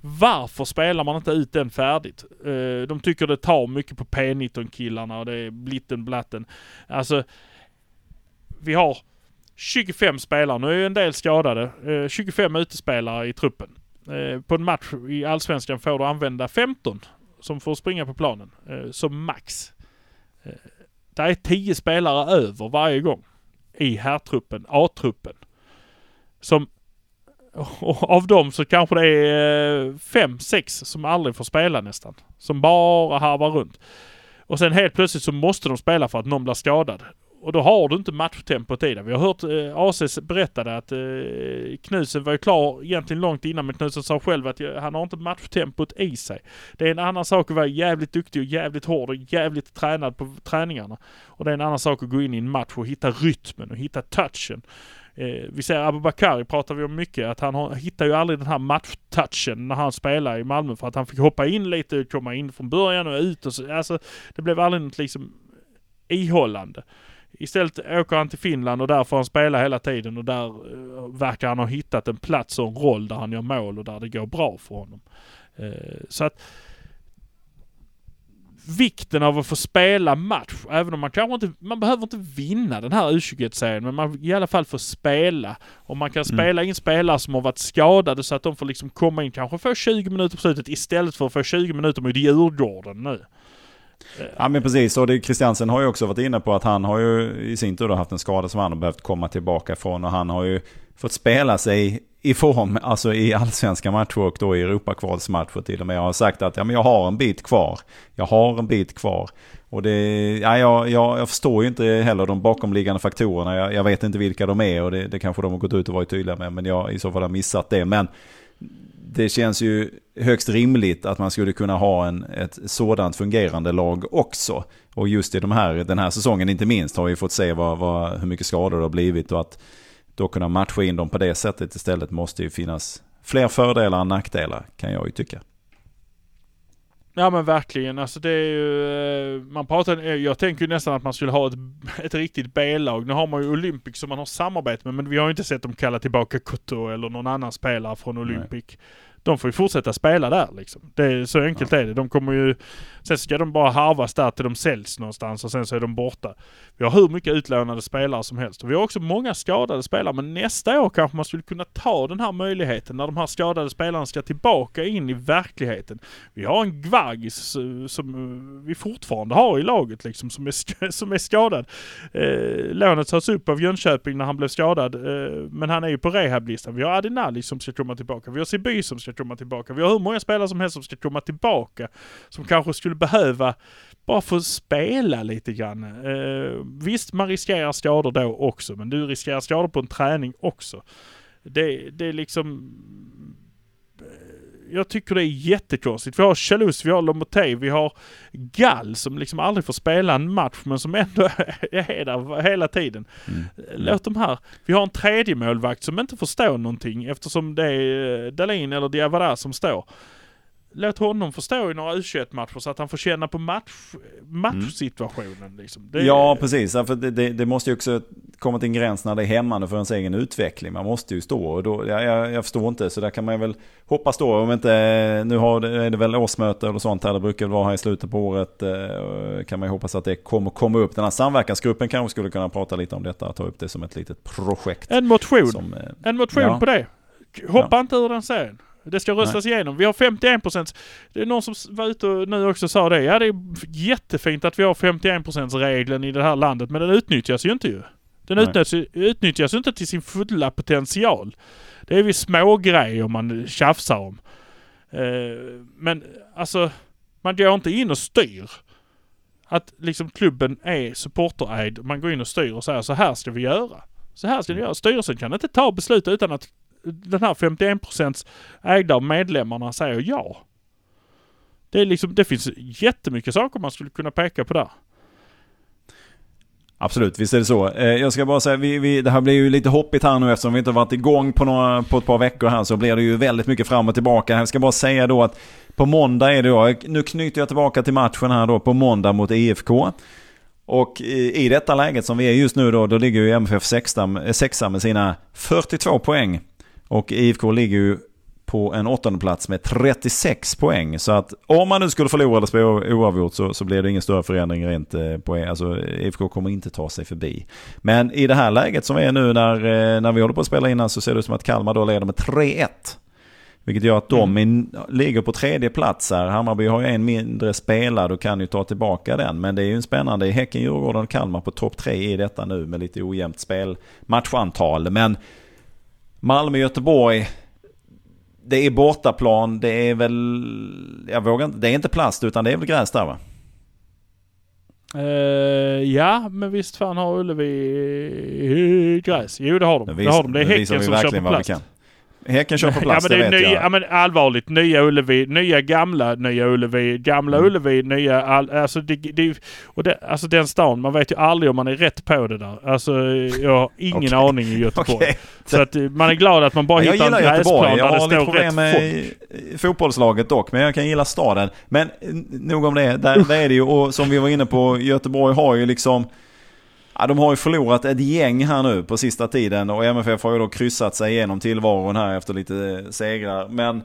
Varför spelar man inte ut den färdigt? Eh, de tycker det tar mycket på P19-killarna och det är blitten blatten. Alltså, vi har 25 spelare, nu är ju en del skadade, eh, 25 utespelare i truppen. Eh, på en match i Allsvenskan får du använda 15 som får springa på planen, eh, som max. Det är 10 spelare över varje gång i herrtruppen, A-truppen. Som av dem så kanske det är eh, fem, sex som aldrig får spela nästan. Som bara harvar runt. Och sen helt plötsligt så måste de spela för att någon blir skadad. Och då har du inte matchtempot i det. Vi har hört eh, AC berättade att eh, Knutsen var ju klar egentligen långt innan men Knutsen sa själv att han har inte matchtempot i sig. Det är en annan sak att vara jävligt duktig och jävligt hård och jävligt tränad på träningarna. Och det är en annan sak att gå in i en match och hitta rytmen och hitta touchen. Eh, vi ser Abubakari pratar vi om mycket, att han har, hittar ju aldrig den här matchtouchen när han spelar i Malmö för att han fick hoppa in lite, komma in från början och ut och så. Alltså, det blev aldrig något liksom ihållande. Istället åker han till Finland och där får han spela hela tiden och där uh, verkar han ha hittat en plats och en roll där han gör mål och där det går bra för honom. Uh, så att vikten av att få spela match, även om man kanske inte, man behöver inte vinna den här U21-serien, men man i alla fall får spela. Och man kan mm. spela in spelare som har varit skadade så att de får liksom komma in, kanske få 20 minuter på slutet istället för att få 20 minuter mot Djurgården nu. Ja men precis, och det, Christiansen har ju också varit inne på att han har ju i sin tur haft en skada som han har behövt komma tillbaka från och han har ju fått spela sig i form, alltså i allsvenska matcher och då i Europakvalsmatcher till och med. Jag har sagt att ja, men jag har en bit kvar. Jag har en bit kvar. Och det, ja, jag, jag, jag förstår ju inte heller de bakomliggande faktorerna. Jag, jag vet inte vilka de är och det, det kanske de har gått ut och varit tydliga med. Men jag i så fall har missat det. Men det känns ju högst rimligt att man skulle kunna ha en, ett sådant fungerande lag också. Och just i de här, den här säsongen inte minst har vi fått se vad, vad, hur mycket skador det har blivit och att då kunna matcha in dem på det sättet istället måste ju finnas fler fördelar än nackdelar kan jag ju tycka. Ja men verkligen, alltså det är ju, eh, man pratar, eh, jag tänker ju nästan att man skulle ha ett, ett riktigt B-lag. Nu har man ju Olympic som man har samarbete med men vi har ju inte sett dem kalla tillbaka Koto eller någon annan spelare från Olympic. Nej de får ju fortsätta spela där liksom. Det så enkelt ja. är det. De kommer ju... Sen ska de bara harvas där till de säljs någonstans och sen så är de borta. Vi har hur mycket utlånade spelare som helst. Och vi har också många skadade spelare. Men nästa år kanske man skulle kunna ta den här möjligheten när de här skadade spelarna ska tillbaka in i verkligheten. Vi har en Gvargis som vi fortfarande har i laget liksom, som är, *laughs* som är skadad. Eh, lånet tas upp av Jönköping när han blev skadad. Eh, men han är ju på rehablistan. Vi har Adinali som ska komma tillbaka. Vi har Siby som ska komma tillbaka. Vi har hur många spelare som helst som ska komma tillbaka. Som kanske skulle behöva bara få spela lite grann. Eh, visst, man riskerar skador då också, men du riskerar skador på en träning också. Det, det är liksom... Jag tycker det är jättekonstigt. Vi har Chalus, vi har Lomotey, vi har Gall som liksom aldrig får spela en match men som ändå *laughs* är där hela tiden. Mm. Låt de här. Vi har en tredje målvakt som inte förstår någonting eftersom det är Dahlin eller Diawara som står. Låt honom få stå i några U21-matcher så att han får känna på match, matchsituationen. Mm. Liksom. Det, ja, precis. För det, det, det, måste ju också komma till en gräns när det är hämmande för ens egen utveckling. Man måste ju stå och då, jag, jag, förstår inte. Så där kan man väl hoppas då. Om inte, nu har, är det väl årsmöte eller sånt här. Det brukar vara här i slutet på året. Eh, kan man ju hoppas att det kommer komma upp. Den här samverkansgruppen kanske skulle kunna prata lite om detta. Ta upp det som ett litet projekt. En motion. Som, eh, en motion ja. på det. Hoppa ja. inte ur den serien. Det ska röstas Nej. igenom. Vi har 51 procent. Det är någon som var ute och nu också sa det. Ja, det är jättefint att vi har 51 procents regeln i det här landet, men den utnyttjas ju inte ju. Den utnyttjas, utnyttjas ju inte till sin fulla potential. Det är vi små grejer man tjafsar om. Uh, men alltså, man går inte in och styr. Att liksom klubben är supporterägd. Man går in och styr och säger så här ska vi göra. Så här ska vi göra. Styrelsen kan inte ta beslut utan att den här 51% ägda av medlemmarna säger ja. Det är liksom, det finns jättemycket saker man skulle kunna peka på där. Absolut, visst är det så. Eh, jag ska bara säga, vi, vi, det här blir ju lite hoppigt här nu eftersom vi inte har varit igång på, några, på ett par veckor här så blir det ju väldigt mycket fram och tillbaka. Jag ska bara säga då att på måndag är det då, nu knyter jag tillbaka till matchen här då på måndag mot IFK. Och i, i detta läget som vi är just nu då, då ligger ju MFF sexa med sina 42 poäng. Och IFK ligger ju på en åttonde plats med 36 poäng. Så att om man nu skulle förlora eller spela oavgjort så, så blir det ingen större förändring rent eh, poäng. Alltså IFK kommer inte ta sig förbi. Men i det här läget som är nu när, eh, när vi håller på att spela innan så ser det ut som att Kalmar då leder med 3-1. Vilket gör att de mm. ligger på tredje plats här. Hammarby har ju en mindre spelad och kan ju ta tillbaka den. Men det är ju en spännande Häcken, Djurgården och Kalmar på topp tre i detta nu med lite ojämnt spel, matchantal. Men Malmö, Göteborg, det är bortaplan, det är väl, jag vågar inte, det är inte plast utan det är väl gräs där va? Uh, ja, men visst fan har Ullevi gräs. Jo det har de. Det, vis, det har de. Det är Häcken som kör på plast. Häcken kör på plats, ja, men det, det vet nya, jag. Ja men allvarligt, nya Ullevi, nya gamla Nya Ullevi, gamla mm. Ullevi, nya... All, alltså, det, det, och det, alltså den stan, man vet ju aldrig om man är rätt på det där. Alltså jag har ingen okay. aning i Göteborg. Okay. Så att eh, man är glad att man bara hittar en gräsplan där det står rätt folk. Jag har lite problem med fotbollslaget dock, men jag kan gilla staden. Men nog om det, där, där är det ju, och som vi var inne på, Göteborg har ju liksom Ja, de har ju förlorat ett gäng här nu på sista tiden och MFF har ju då kryssat sig igenom tillvaron här efter lite eh, segrar. Men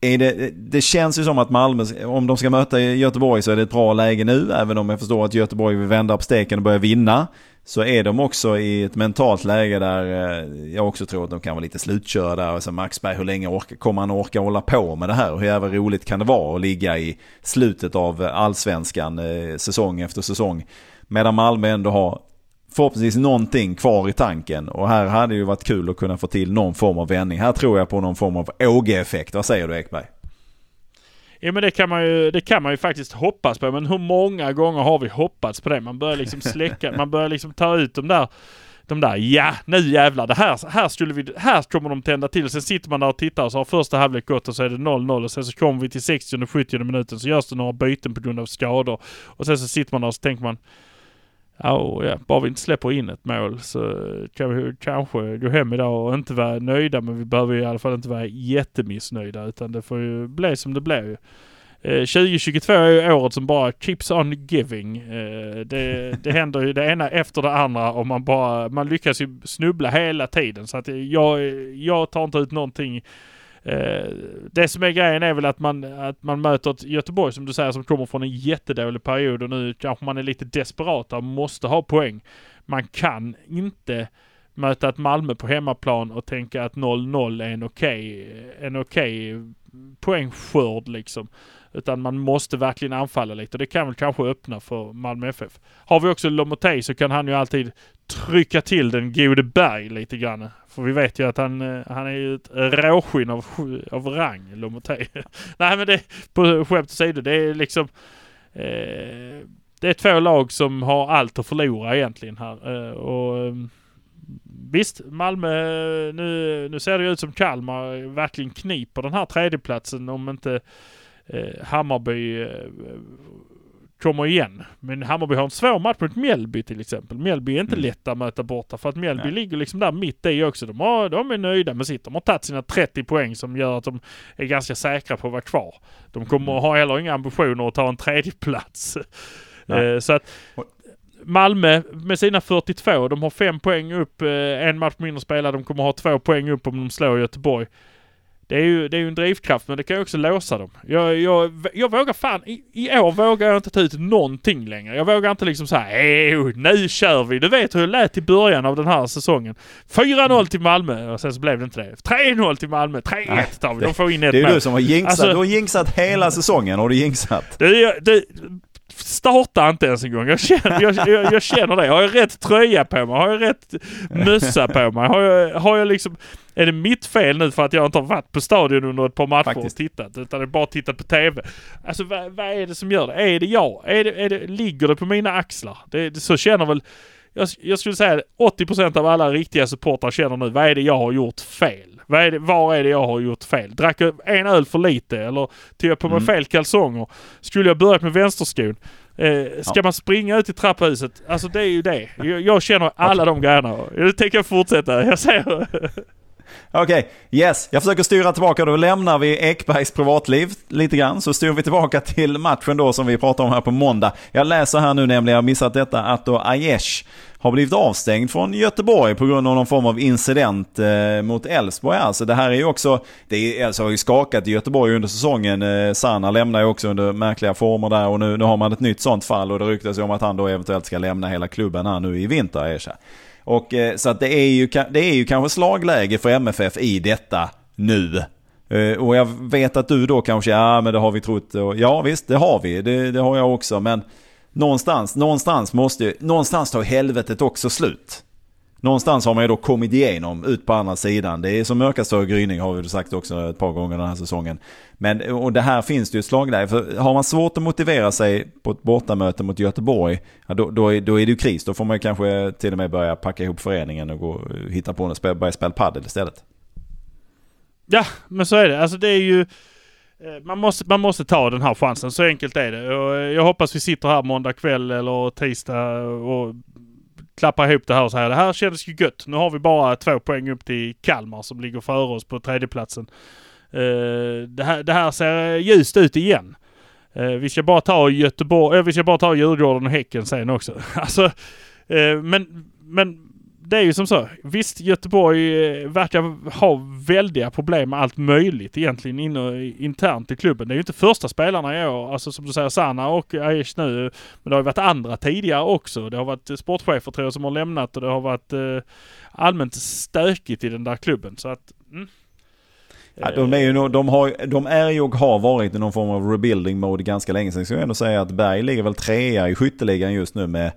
är det, det känns ju som att Malmö, om de ska möta Göteborg så är det ett bra läge nu. Även om jag förstår att Göteborg vill vända på steken och börja vinna. Så är de också i ett mentalt läge där eh, jag också tror att de kan vara lite slutkörda. Och så Maxberg, hur länge orkar, kommer han orka hålla på med det här? Hur jävla roligt kan det vara att ligga i slutet av eh, allsvenskan säsong efter säsong? Medan Malmö ändå har förhoppningsvis någonting kvar i tanken. Och här hade det ju varit kul att kunna få till någon form av vändning. Här tror jag på någon form av Åge-effekt. Vad säger du Ekberg? Ja men det kan, man ju, det kan man ju faktiskt hoppas på. Men hur många gånger har vi hoppats på det? Man börjar liksom *laughs* släcka, man börjar liksom ta ut de där de där, ja nu jävlar, det här, här skulle vi, här kommer de tända till. Sen sitter man där och tittar och så har första halvlek gått och så är det 0-0 och sen så kommer vi till 60 och 70 minuten så görs det några byten på grund av skador. Och sen så sitter man där och så tänker man, Ja, ja, bara vi inte släpper in ett mål så kan vi kanske gå hem idag och inte vara nöjda men vi behöver i alla fall inte vara jättemissnöjda utan det får ju bli som det blir. Eh, 2022 är ju året som bara keeps on giving. Eh, det, det händer ju det ena efter det andra och man bara, man lyckas ju snubbla hela tiden så att jag, jag tar inte ut någonting Eh, det som är grejen är väl att man, att man möter ett Göteborg som du säger som kommer från en jättedålig period och nu kanske man är lite desperat och måste ha poäng. Man kan inte möta ett Malmö på hemmaplan och tänka att 0-0 är en okej, okay, en okej okay poängskörd liksom. Utan man måste verkligen anfalla lite och det kan väl kanske öppna för Malmö FF. Har vi också Lomotey så kan han ju alltid trycka till den gode Berg lite grann. För vi vet ju att han, eh, han är ju ett råskinn av, av rang, Lomotey. *laughs* Nej men det, på skämt åsido, det är liksom eh, det är två lag som har allt att förlora egentligen här. Eh, och ehm, Visst, Malmö, nu, nu ser det ut som Kalmar verkligen kniper den här tredjeplatsen om inte Hammarby eh, kommer igen. Men Hammarby har en svår match mot Mjällby till exempel. Mjällby är inte mm. lätta att möta borta för att Mjällby Nej. ligger liksom där mitt i också. De, har, de är nöjda med sitt. De har tagit sina 30 poäng som gör att de är ganska säkra på att vara kvar. De kommer mm. ha heller inga ambitioner att ta en tredje plats. *laughs* Eh, så att Malmö med sina 42, de har fem poäng upp, eh, en match mindre spelad. De kommer ha två poäng upp om de slår Göteborg. Det är ju, det är ju en drivkraft men det kan ju också låsa dem. Jag, jag, jag vågar fan, i, i år vågar jag inte ta ut någonting längre. Jag vågar inte liksom säga nu kör vi. Du vet hur det lät i början av den här säsongen. 4-0 till Malmö och sen så blev det inte det. 3-0 till Malmö, 3-1 tar vi. De får in ett Det är mål. du som har jinxat. Alltså, du har jinxat hela säsongen har du jinxat. Du, du, starta inte ens en gång. Jag känner, jag, jag, jag, känner det. Har jag rätt tröja på mig? Har jag rätt mössa på mig? Har jag, har jag liksom... Är det mitt fel nu för att jag inte har varit på stadion under ett par matcher Faktiskt. och tittat? Utan jag bara tittat på TV. Alltså vad, vad, är det som gör det? Är det jag? Är det, är det, ligger det på mina axlar? Det, det, så känner väl... Jag, jag skulle säga 80% av alla riktiga supportrar känner nu, vad är det jag har gjort fel? Vad är det, var är det jag har gjort fel? Drack jag en öl för lite eller tog jag på mig mm. fel kalsonger? Skulle jag börjat med vänsterskon? Eh, ska ja. man springa ut i trapphuset? Alltså det är ju det. Jag, jag känner alla de grejerna. Nu tänker jag fortsätta. Jag säger... Okej, okay. yes. Jag försöker styra tillbaka. Då lämnar vi Ekbergs privatliv lite grann. Så styr vi tillbaka till matchen då som vi pratade om här på måndag. Jag läser här nu nämligen, jag har missat detta, att då Aiesh har blivit avstängd från Göteborg på grund av någon form av incident eh, mot Elfsborg. Alltså det här är ju också, det är, alltså, har ju skakat i Göteborg under säsongen. Eh, Sanna lämnar ju också under märkliga former där och nu, nu har man ett nytt sånt fall och det ryktas ju om att han då eventuellt ska lämna hela klubben här nu i vinter, Och eh, så att det är, ju, det är ju kanske slagläge för MFF i detta nu. Eh, och jag vet att du då kanske, ja men det har vi trott. Ja visst, det har vi. Det, det har jag också. Men någonstans, någonstans måste någonstans tar helvetet också slut. Någonstans har man ju då kommit igenom ut på andra sidan. Det är som mörkast och gryning har vi sagt också ett par gånger den här säsongen. Men och det här finns det ju ett där. För har man svårt att motivera sig på ett bortamöte mot Göteborg, ja, då, då, är, då är det ju kris. Då får man ju kanske till och med börja packa ihop föreningen och gå, hitta på något, börja spela padel istället. Ja, men så är det. Alltså det är ju... Eh, man måste, man måste ta den här chansen, så enkelt är det. Och eh, jag hoppas vi sitter här måndag kväll eller tisdag och klappar ihop det här och säger det här kändes ju gött. Nu har vi bara två poäng upp till Kalmar som ligger före oss på tredjeplatsen. Uh, det, här, det här ser ljust ut igen. Uh, vi ska bara ta Göteborg, uh, vi ska bara ta Djurgården och Häcken sen också. *laughs* alltså, uh, men, men det är ju som så. Visst, Göteborg eh, verkar ha väldiga problem med allt möjligt egentligen inne, internt i klubben. Det är ju inte första spelarna i år, alltså som du säger Sanna och Aish nu. Men det har ju varit andra tidigare också. Det har varit eh, sportchefer tror jag som har lämnat och det har varit eh, allmänt stökigt i den där klubben. Så att, mm. Ja, de, är ju, de, har, de är ju och har varit i någon form av rebuilding mode ganska länge sedan. Så jag ändå säga att Berg ligger väl trea i skytteligan just nu med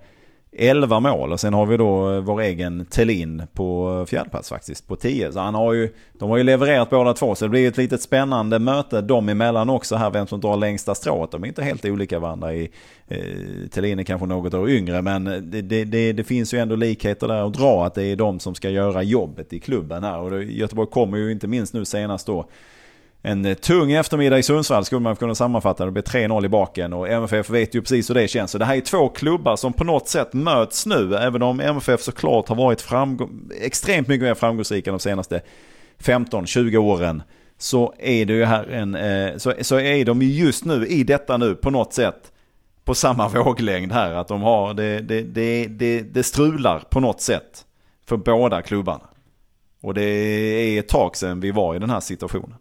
11 mål och sen har vi då eh, vår egen Telin på eh, fjärdeplats faktiskt på 10. Så han har ju, de har ju levererat båda två så det blir ett litet spännande möte dem emellan också här vem som drar längsta strået. De är inte helt olika varandra i eh, Telin är kanske något år yngre men det, det, det, det, finns ju ändå likheter där att dra att det är de som ska göra jobbet i klubben här och Göteborg kommer ju inte minst nu senast då en eh, tung eftermiddag i Sundsvall skulle man kunna sammanfatta. Det blev 3-0 i baken och MFF vet ju precis hur det känns. Så det här är två klubbar som på något sätt möts nu. Även om MFF såklart har varit extremt mycket mer framgångsrika de senaste 15-20 åren. Så är det ju här en, eh, så, så är de just nu i detta nu på något sätt på samma *laughs* våglängd här. Att de har, det, det, det, det, det strular på något sätt för båda klubbarna. Och det är ett tag sedan vi var i den här situationen.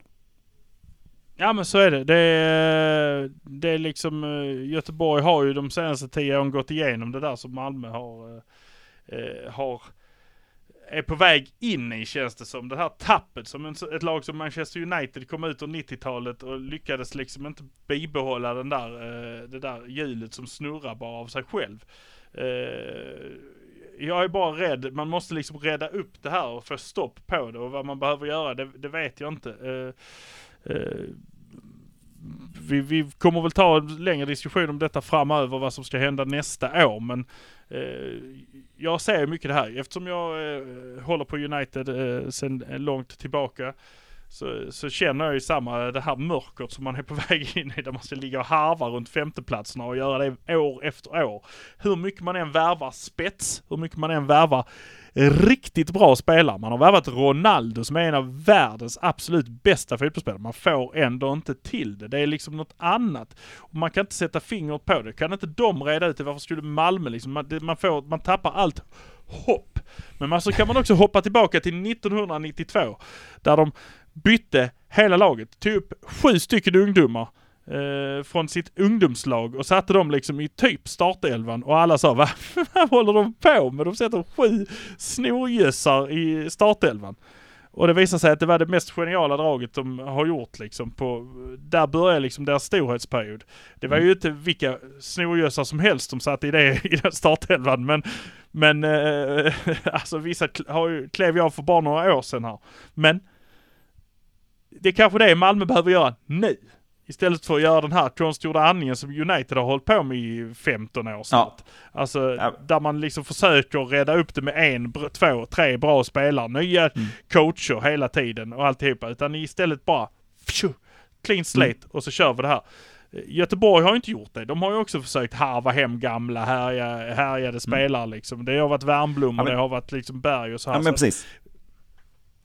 Ja men så är det. Det är, det är liksom eh, Göteborg har ju de senaste tio åren gått igenom det där som Malmö har, eh, eh, har är på väg in i känns det som. Det här tappet som en, ett lag som Manchester United kom ut ur 90-talet och lyckades liksom inte bibehålla den där, det där hjulet som snurrar bara av sig själv. Jag är bara rädd, man måste liksom rädda upp det här och få stopp på det och vad man behöver göra det, det vet jag inte vi, vi, kommer väl ta en längre diskussion om detta framöver, vad som ska hända nästa år. Men eh, jag ser mycket det här. Eftersom jag eh, håller på United eh, sedan långt tillbaka så, så känner jag ju samma, det här mörkret som man är på *laughs* väg in i, där man ska ligga och harva runt femteplatserna och göra det år efter år. Hur mycket man än värvar spets, hur mycket man än värvar riktigt bra spelare. Man har värvat Ronaldo som är en av världens absolut bästa fotbollsspelare. Man får ändå inte till det. Det är liksom något annat. Och man kan inte sätta fingret på det. Kan inte de reda ut det? Varför skulle Malmö liksom, man, man, får, man tappar allt hopp. Men så alltså kan man också hoppa tillbaka till 1992 där de bytte hela laget. Tog upp sju stycken ungdomar eh, från sitt ungdomslag och satte dem liksom i typ startelvan och alla sa vad, *laughs* vad håller de på med? De sätter sju snorgössar i startelvan. Och det visade sig att det var det mest geniala draget de har gjort liksom på, där började liksom deras storhetsperiod. Det var ju mm. inte vilka snorgössar som helst som satt i det, *laughs* i den startelvan men, men eh, *laughs* alltså vissa har ju, klev jag för bara några år sedan här. Men det är kanske det Malmö behöver göra nu. Istället för att göra den här konstgjorda andningen som United har hållit på med i 15 år snart. Ja. Alltså ja. där man liksom försöker rädda upp det med en, två, tre bra spelare. Nya mm. coacher hela tiden och alltihopa. Utan istället bara pju, clean slate mm. och så kör vi det här. Göteborg har inte gjort det. De har ju också försökt harva hem gamla härja, härjade mm. spelare liksom. Det har varit Värmblom och ja, men, det har varit liksom Berg och så här. Ja men precis.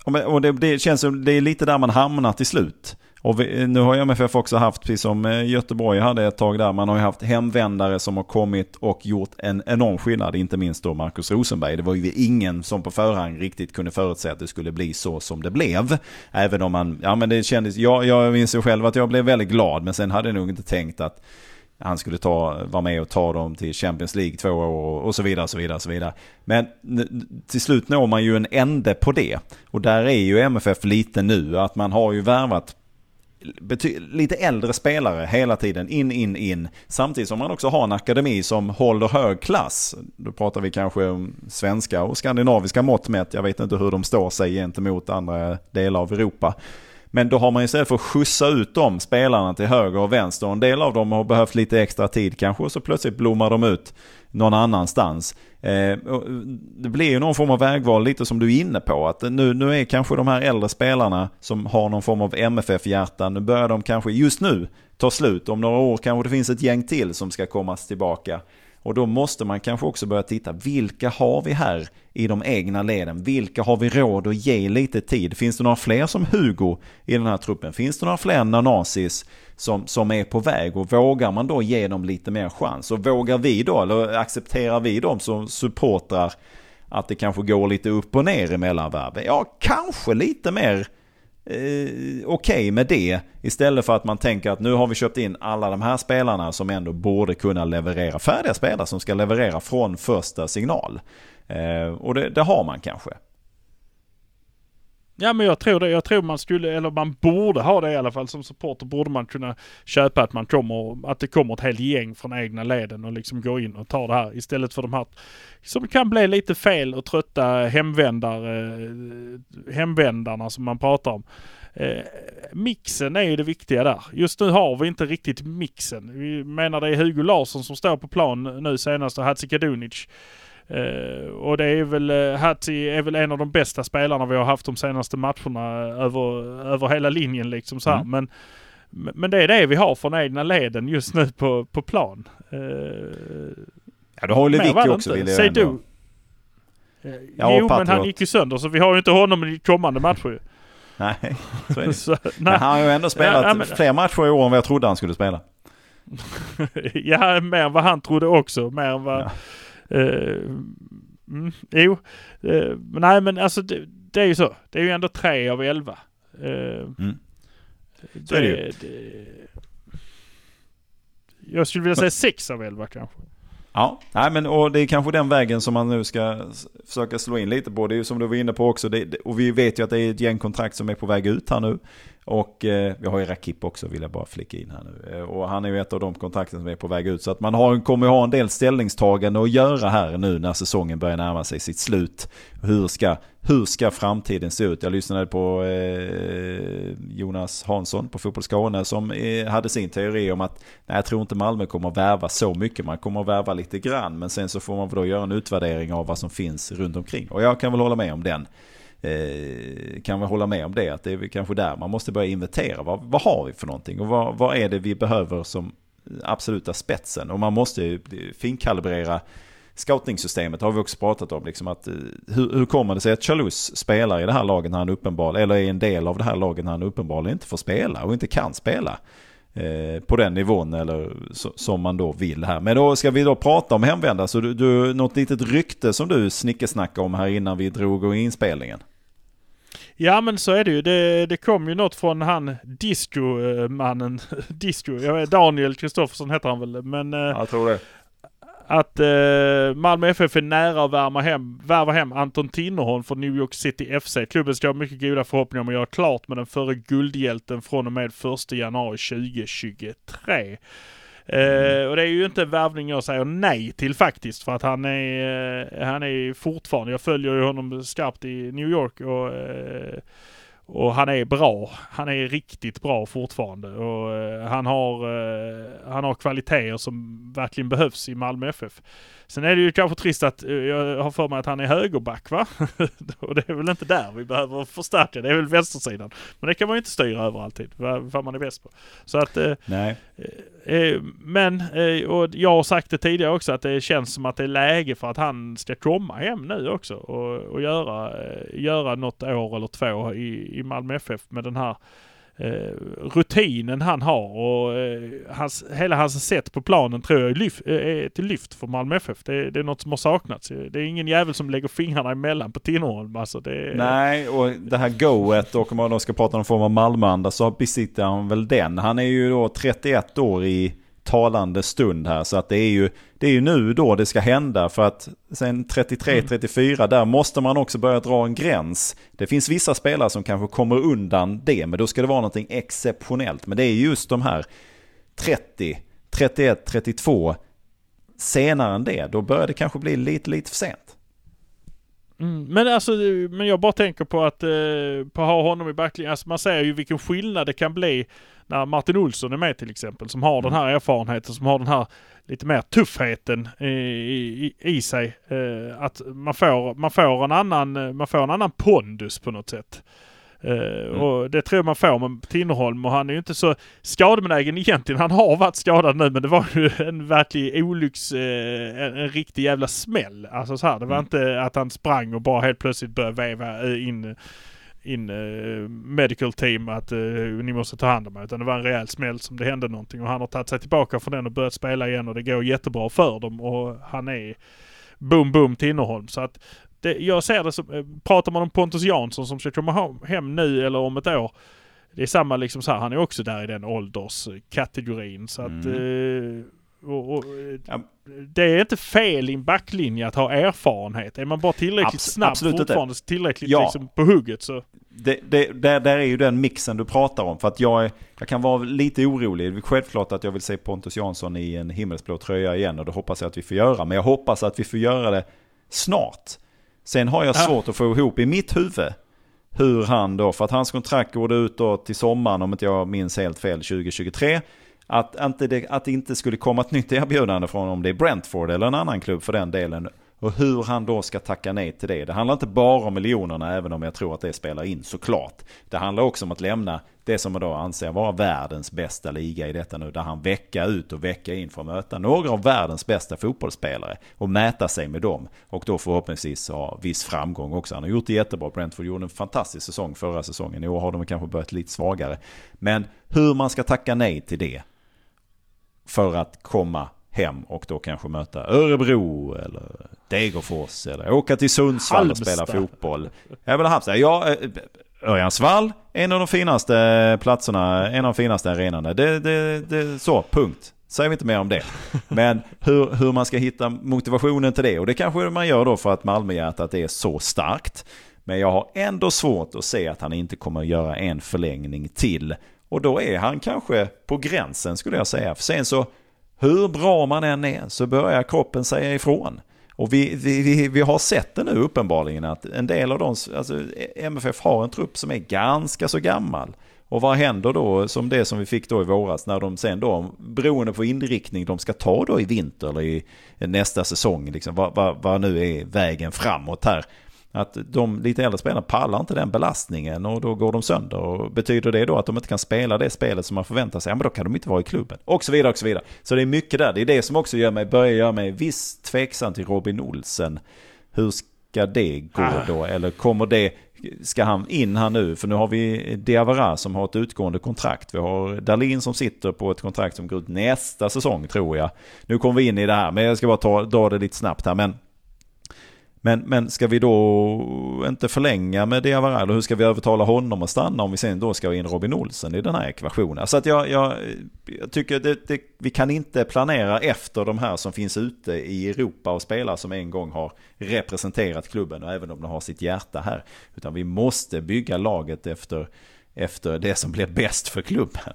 Och det, det känns som det är lite där man hamnar till slut. Och vi, nu har MFF också haft, precis som eh, Göteborg hade ett tag där, man har ju haft hemvändare som har kommit och gjort en enorm skillnad, inte minst då Marcus Rosenberg. Det var ju ingen som på förhand riktigt kunde förutse att det skulle bli så som det blev. Även om man, ja men det kändes, jag, jag minns ju själv att jag blev väldigt glad, men sen hade jag nog inte tänkt att han skulle ta, vara med och ta dem till Champions League två år och så vidare. Så vidare, så vidare. Men till slut når man ju en ände på det. Och där är ju MFF lite nu. Att man har ju värvat lite äldre spelare hela tiden. In, in, in. Samtidigt som man också har en akademi som håller hög klass. Då pratar vi kanske om svenska och skandinaviska mått mätt. Jag vet inte hur de står sig gentemot andra delar av Europa. Men då har man istället för att skjutsa ut de spelarna till höger och vänster. En del av dem har behövt lite extra tid kanske och så plötsligt blommar de ut någon annanstans. Eh, eh, det blir ju någon form av vägval lite som du är inne på. Att nu, nu är kanske de här äldre spelarna som har någon form av MFF-hjärta, nu börjar de kanske just nu ta slut. Om några år kanske det finns ett gäng till som ska komma tillbaka. Och då måste man kanske också börja titta, vilka har vi här i de egna leden? Vilka har vi råd att ge lite tid? Finns det några fler som Hugo i den här truppen? Finns det några fler Nanasis som, som är på väg? Och vågar man då ge dem lite mer chans? Och vågar vi då, eller accepterar vi dem som supportrar att det kanske går lite upp och ner i mellanvärlden? Ja, kanske lite mer eh, okej okay med det. Istället för att man tänker att nu har vi köpt in alla de här spelarna som ändå borde kunna leverera. Färdiga spelare som ska leverera från första signal. Eh, och det, det, har man kanske. Ja men jag tror det. Jag tror man skulle, eller man borde ha det i alla fall. Som supporter borde man kunna köpa att man kommer, att det kommer ett helt gäng från egna leden och liksom går in och tar det här. Istället för de här som kan bli lite fel och trötta hemvändare, eh, hemvändarna som man pratar om. Eh, mixen är ju det viktiga där. Just nu har vi inte riktigt mixen. Vi menar det är Hugo Larsson som står på plan nu senast och Hatzikadunic. Uh, och det är väl, uh, Hattie är väl en av de bästa spelarna vi har haft de senaste matcherna över, över hela linjen liksom så mm. Men, men det är det vi har från egna leden just nu på, på plan. Uh, ja, du har ju Lewicki också vill jag Säg du. Uh, ja, jo, men han gick ju sönder så vi har ju inte honom i kommande matcher Nej, *laughs* så är det. så, men han har ju ändå spelat ja, men, fler matcher i år än vad jag trodde han skulle spela. *laughs* ja, mer än vad han trodde också. Mer än vad... Ja. Uh, mm, jo, uh, nej men alltså det, det, är ju så. Det är ju ändå tre av elva. Uh, mm. Så det, är det ju. Det, jag skulle vilja säga sex av elva kanske. Ja, nej men och det är kanske den vägen som man nu ska försöka slå in lite på. Det är ju som du var inne på också. Det, och vi vet ju att det är ett gäng kontrakt som är på väg ut här nu. Och eh, vi har ju Rakip också vill jag bara flika in här nu. Eh, och han är ju ett av de kontakter som är på väg ut. Så att man har, kommer ha en del ställningstagande att göra här nu när säsongen börjar närma sig sitt slut. Hur ska, hur ska framtiden se ut? Jag lyssnade på eh, Jonas Hansson på Fotboll Skåne som eh, hade sin teori om att nej, jag tror inte Malmö kommer att värva så mycket. Man kommer att värva lite grann. Men sen så får man väl då göra en utvärdering av vad som finns runt omkring. Och jag kan väl hålla med om den eh, kan vi hålla med om det. Att det är kanske där man måste börja inventera. Vad, vad har vi för någonting? Och vad, vad är det vi behöver som absoluta spetsen? Och man måste ju finkalibrera scoutingsystemet har vi också pratat om. Liksom att, eh, hur, hur kommer det sig att Chalus spelar i det här laget när han uppenbarligen, eller är en del av det här laget när han uppenbarligen inte får spela och inte kan spela? Eh, på den nivån eller så, som man då vill här. Men då ska vi då prata om hemvända. Så du, du, något litet rykte som du snickesnackade om här innan vi drog inspelningen. Ja men så är det ju. Det, det kom ju något från han Disco-mannen. *laughs* Disco, jag vet, Daniel Kristoffersson heter han väl. Men, eh, jag tror det. Att eh, Malmö FF är nära att värma hem, värva hem Anton Tinnerholm från New York City FC. Klubben ska ha mycket goda förhoppningar om att göra klart med den förre guldhjälten från och med 1 januari 2023. Eh, och det är ju inte en värvning jag säger nej till faktiskt. För att han är, eh, han är fortfarande, jag följer ju honom skarpt i New York och, eh, och han är bra. Han är riktigt bra fortfarande och eh, han, har, eh, han har kvaliteter som verkligen behövs i Malmö FF. Sen är det ju kanske trist att eh, jag har för mig att han är högerback va? *laughs* och det är väl inte där vi behöver förstärka. Det är väl vänstersidan. Men det kan man ju inte styra över alltid. Vad, vad man är bäst på. Så att... Eh, Nej. Eh, men, eh, och jag har sagt det tidigare också, att det känns som att det är läge för att han ska komma hem nu också och, och göra, eh, göra något år eller två i, i Malmö FF med den här eh, Eh, rutinen han har och eh, hans, hela hans sätt på planen tror jag är, lyf, eh, är till lyft för Malmö FF. Det, det, är något som har saknats. Det är ingen jävel som lägger fingrarna emellan på Tinnerholm. Alltså det, Nej, och det här goet och om man då ska prata om någon form av Malmöanda så besitter han väl den. Han är ju då 31 år i talande stund här. Så att det är ju, det är ju nu då det ska hända för att sen 33-34 mm. där måste man också börja dra en gräns. Det finns vissa spelare som kanske kommer undan det men då ska det vara någonting exceptionellt. Men det är just de här 30, 31, 32 senare än det. Då börjar det kanske bli lite, lite för sent. Mm, men alltså, men jag bara tänker på att, eh, på att ha honom i backlinjen. Alltså man ser ju vilken skillnad det kan bli när Martin Olsson är med till exempel. Som har den här erfarenheten, som har den här lite mer tuffheten i, i, i sig. Eh, att man får, man, får en annan, man får en annan pondus på något sätt. Uh, mm. Och det tror jag man får med Tinnerholm och han är ju inte så skadebenägen egentligen. Han har varit skadad nu men det var ju *laughs* en verklig olycks, uh, en, en, riktig jävla smäll. Alltså så här, det var mm. inte att han sprang och bara helt plötsligt började veva in in uh, medical team att uh, ni måste ta hand om mig. Utan det var en rejäl smäll som det hände någonting och han har tagit sig tillbaka från den och börjat spela igen och det går jättebra för dem och han är boom boom Tinnerholm. Så att det, jag ser det som, eh, pratar man om Pontus Jansson som ska komma hem nu eller om ett år. Det är samma liksom så här, han är också där i den ålderskategorin. Så att, mm. eh, och, och, ja. Det är inte fel i en backlinje att ha erfarenhet. Är man bara tillräckligt Abs snabb absolut fortfarande, inte. tillräckligt ja. liksom på hugget så... Det, det, där, där är ju den mixen du pratar om. För att jag, jag kan vara lite orolig. Det är självklart att jag vill se Pontus Jansson i en himmelsblå tröja igen och det hoppas jag att vi får göra. Men jag hoppas att vi får göra det snart. Sen har jag svårt att få ihop i mitt huvud hur han då, för att hans kontrakt går ut då till sommaren om inte jag minns helt fel 2023. Att, inte det, att det inte skulle komma ett nytt erbjudande från om det är Brentford eller en annan klubb för den delen. Och hur han då ska tacka nej till det. Det handlar inte bara om miljonerna även om jag tror att det spelar in såklart. Det handlar också om att lämna det som man då anser vara världens bästa liga i detta nu. Där han vecka ut och vecka in får möta några av världens bästa fotbollsspelare. Och mäta sig med dem. Och då förhoppningsvis ha viss framgång också. Han har gjort det jättebra. Brentford gjorde en fantastisk säsong förra säsongen. I år har de kanske börjat lite svagare. Men hur man ska tacka nej till det. För att komma hem och då kanske möta Örebro eller Degerfors eller åka till Sundsvall Halmstad. och spela fotboll. Jag vill Halmstad. Ja, eh, Örjansvall, en av de finaste platserna, en av de finaste arenorna. Det, det, det, så, punkt. Säger vi inte mer om det. Men hur, hur man ska hitta motivationen till det. Och det kanske man gör då för att Malmöhjärtat är så starkt. Men jag har ändå svårt att se att han inte kommer att göra en förlängning till. Och då är han kanske på gränsen skulle jag säga. För sen så, hur bra man än är så börjar kroppen säga ifrån. Och vi, vi, vi, har sett det nu uppenbarligen att en del av dem, alltså MFF har en trupp som är ganska så gammal. Och vad händer då som det som vi fick då i våras när de sen då, beroende på inriktning de ska ta då i vinter eller i nästa säsong, liksom, vad, vad, vad nu är vägen framåt här. Att de lite äldre spelarna pallar inte den belastningen och då går de sönder. Och betyder det då att de inte kan spela det spelet som man förväntar sig, ja men då kan de inte vara i klubben. Och så vidare och så vidare. Så det är mycket där. Det är det som också gör mig, börjar göra mig viss tveksam till Robin Olsen. Hur ska det gå ah. då? Eller kommer det, ska han in här nu? För nu har vi Diawara som har ett utgående kontrakt. Vi har Dalin som sitter på ett kontrakt som går ut nästa säsong tror jag. Nu kommer vi in i det här, men jag ska bara ta, dra det lite snabbt här. Men men, men ska vi då inte förlänga med Diawara eller hur ska vi övertala honom att stanna om vi sen då ska ha in Robin Olsen i den här ekvationen? Så att jag, jag, jag tycker det, det, vi kan inte planera efter de här som finns ute i Europa och spelar som en gång har representerat klubben och även om de har sitt hjärta här. Utan vi måste bygga laget efter, efter det som blir bäst för klubben.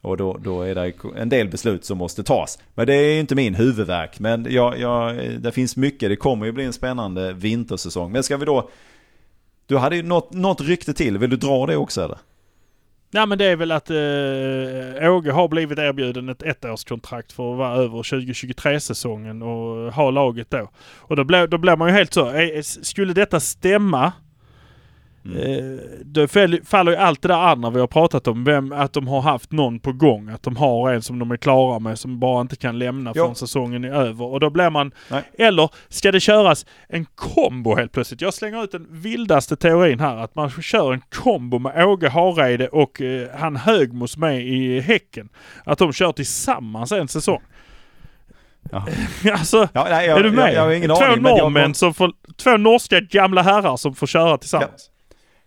Och då, då är det en del beslut som måste tas. Men det är inte min huvudverk. Men jag, jag, det finns mycket. Det kommer ju bli en spännande vintersäsong. Men ska vi då... Du hade ju något, något rykte till. Vill du dra det också eller? Nej men det är väl att eh, Åge har blivit erbjuden ett ettårskontrakt för att vara över 2023-säsongen och ha laget då. Och då blir, då blir man ju helt så, eh, eh, skulle detta stämma Mm. Eh, då faller ju allt det där andra vi har pratat om. Vem, att de har haft någon på gång. Att de har en som de är klara med som bara inte kan lämna Jo. förrän säsongen är över. Och då blir man... Nej. Eller ska det köras en kombo helt plötsligt? Jag slänger ut den vildaste teorin här. Att man kör en kombo med Åge Hareide och eh, han Högmos med i Häcken. Att de kör tillsammans en säsong. Ja. *laughs* alltså, Ja, nej, jag, är du med? Jag, jag har ingen två aning. norrmän som får... Två norska gamla herrar som får köra tillsammans.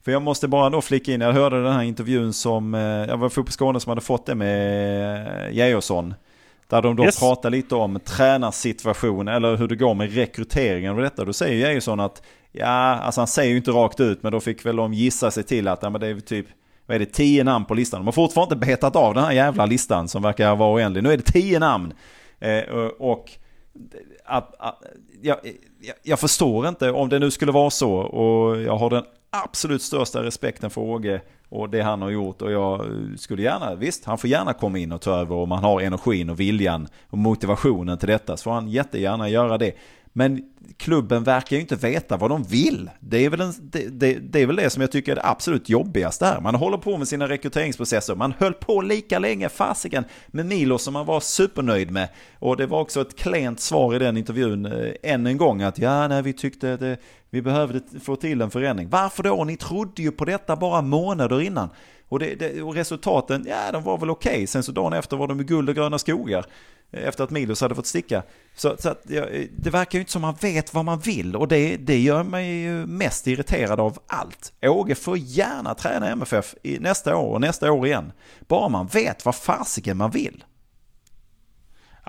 För jag måste bara då flika in, jag hörde den här intervjun som, eh, jag var Fotboll Skåne som hade fått det med eh, Georgsson. Där de då Yes. pratar lite om tränarsituation eller hur det går med rekryteringen och detta. Då säger Georgsson att, ja, alltså han säger ju inte rakt ut, men då fick väl de gissa sig till att, ja men det är typ, vad är det, tio namn på listan. De har fortfarande inte betat av den här jävla listan som verkar vara oändlig. Nu är det tio namn. Eh, och- jag, jag, jag förstår inte om det nu skulle vara så och jag har den absolut största respekten för Åge och det han har gjort och jag skulle gärna, visst han får gärna komma in och ta över om han har energin och viljan och motivationen till detta så får han jättegärna göra det. Men klubben verkar ju inte veta vad de vill. Det är, väl en, det, det, det är väl det som jag tycker är det absolut jobbigaste här. Man håller på med sina rekryteringsprocesser. Man höll på lika länge, fasiken, med Milo som man var supernöjd med. Och det var också ett klent svar i den intervjun eh, än en gång att ja, nej, vi tyckte att vi behövde få till en förändring. Varför då? Ni trodde ju på detta bara månader innan. Och, det, det, och resultaten, ja de var väl okej. Sen så dagen efter var de i guld och gröna skogar. Eh, efter att Milos hade fått sticka. Så, så att, ja, eh, det verkar ju inte som man vet vad man vill. Och det, det gör mig ju mest irriterad av allt. Åge får gärna träna MFF i nästa år och nästa år igen. Bara man vet vad fasiken man vill.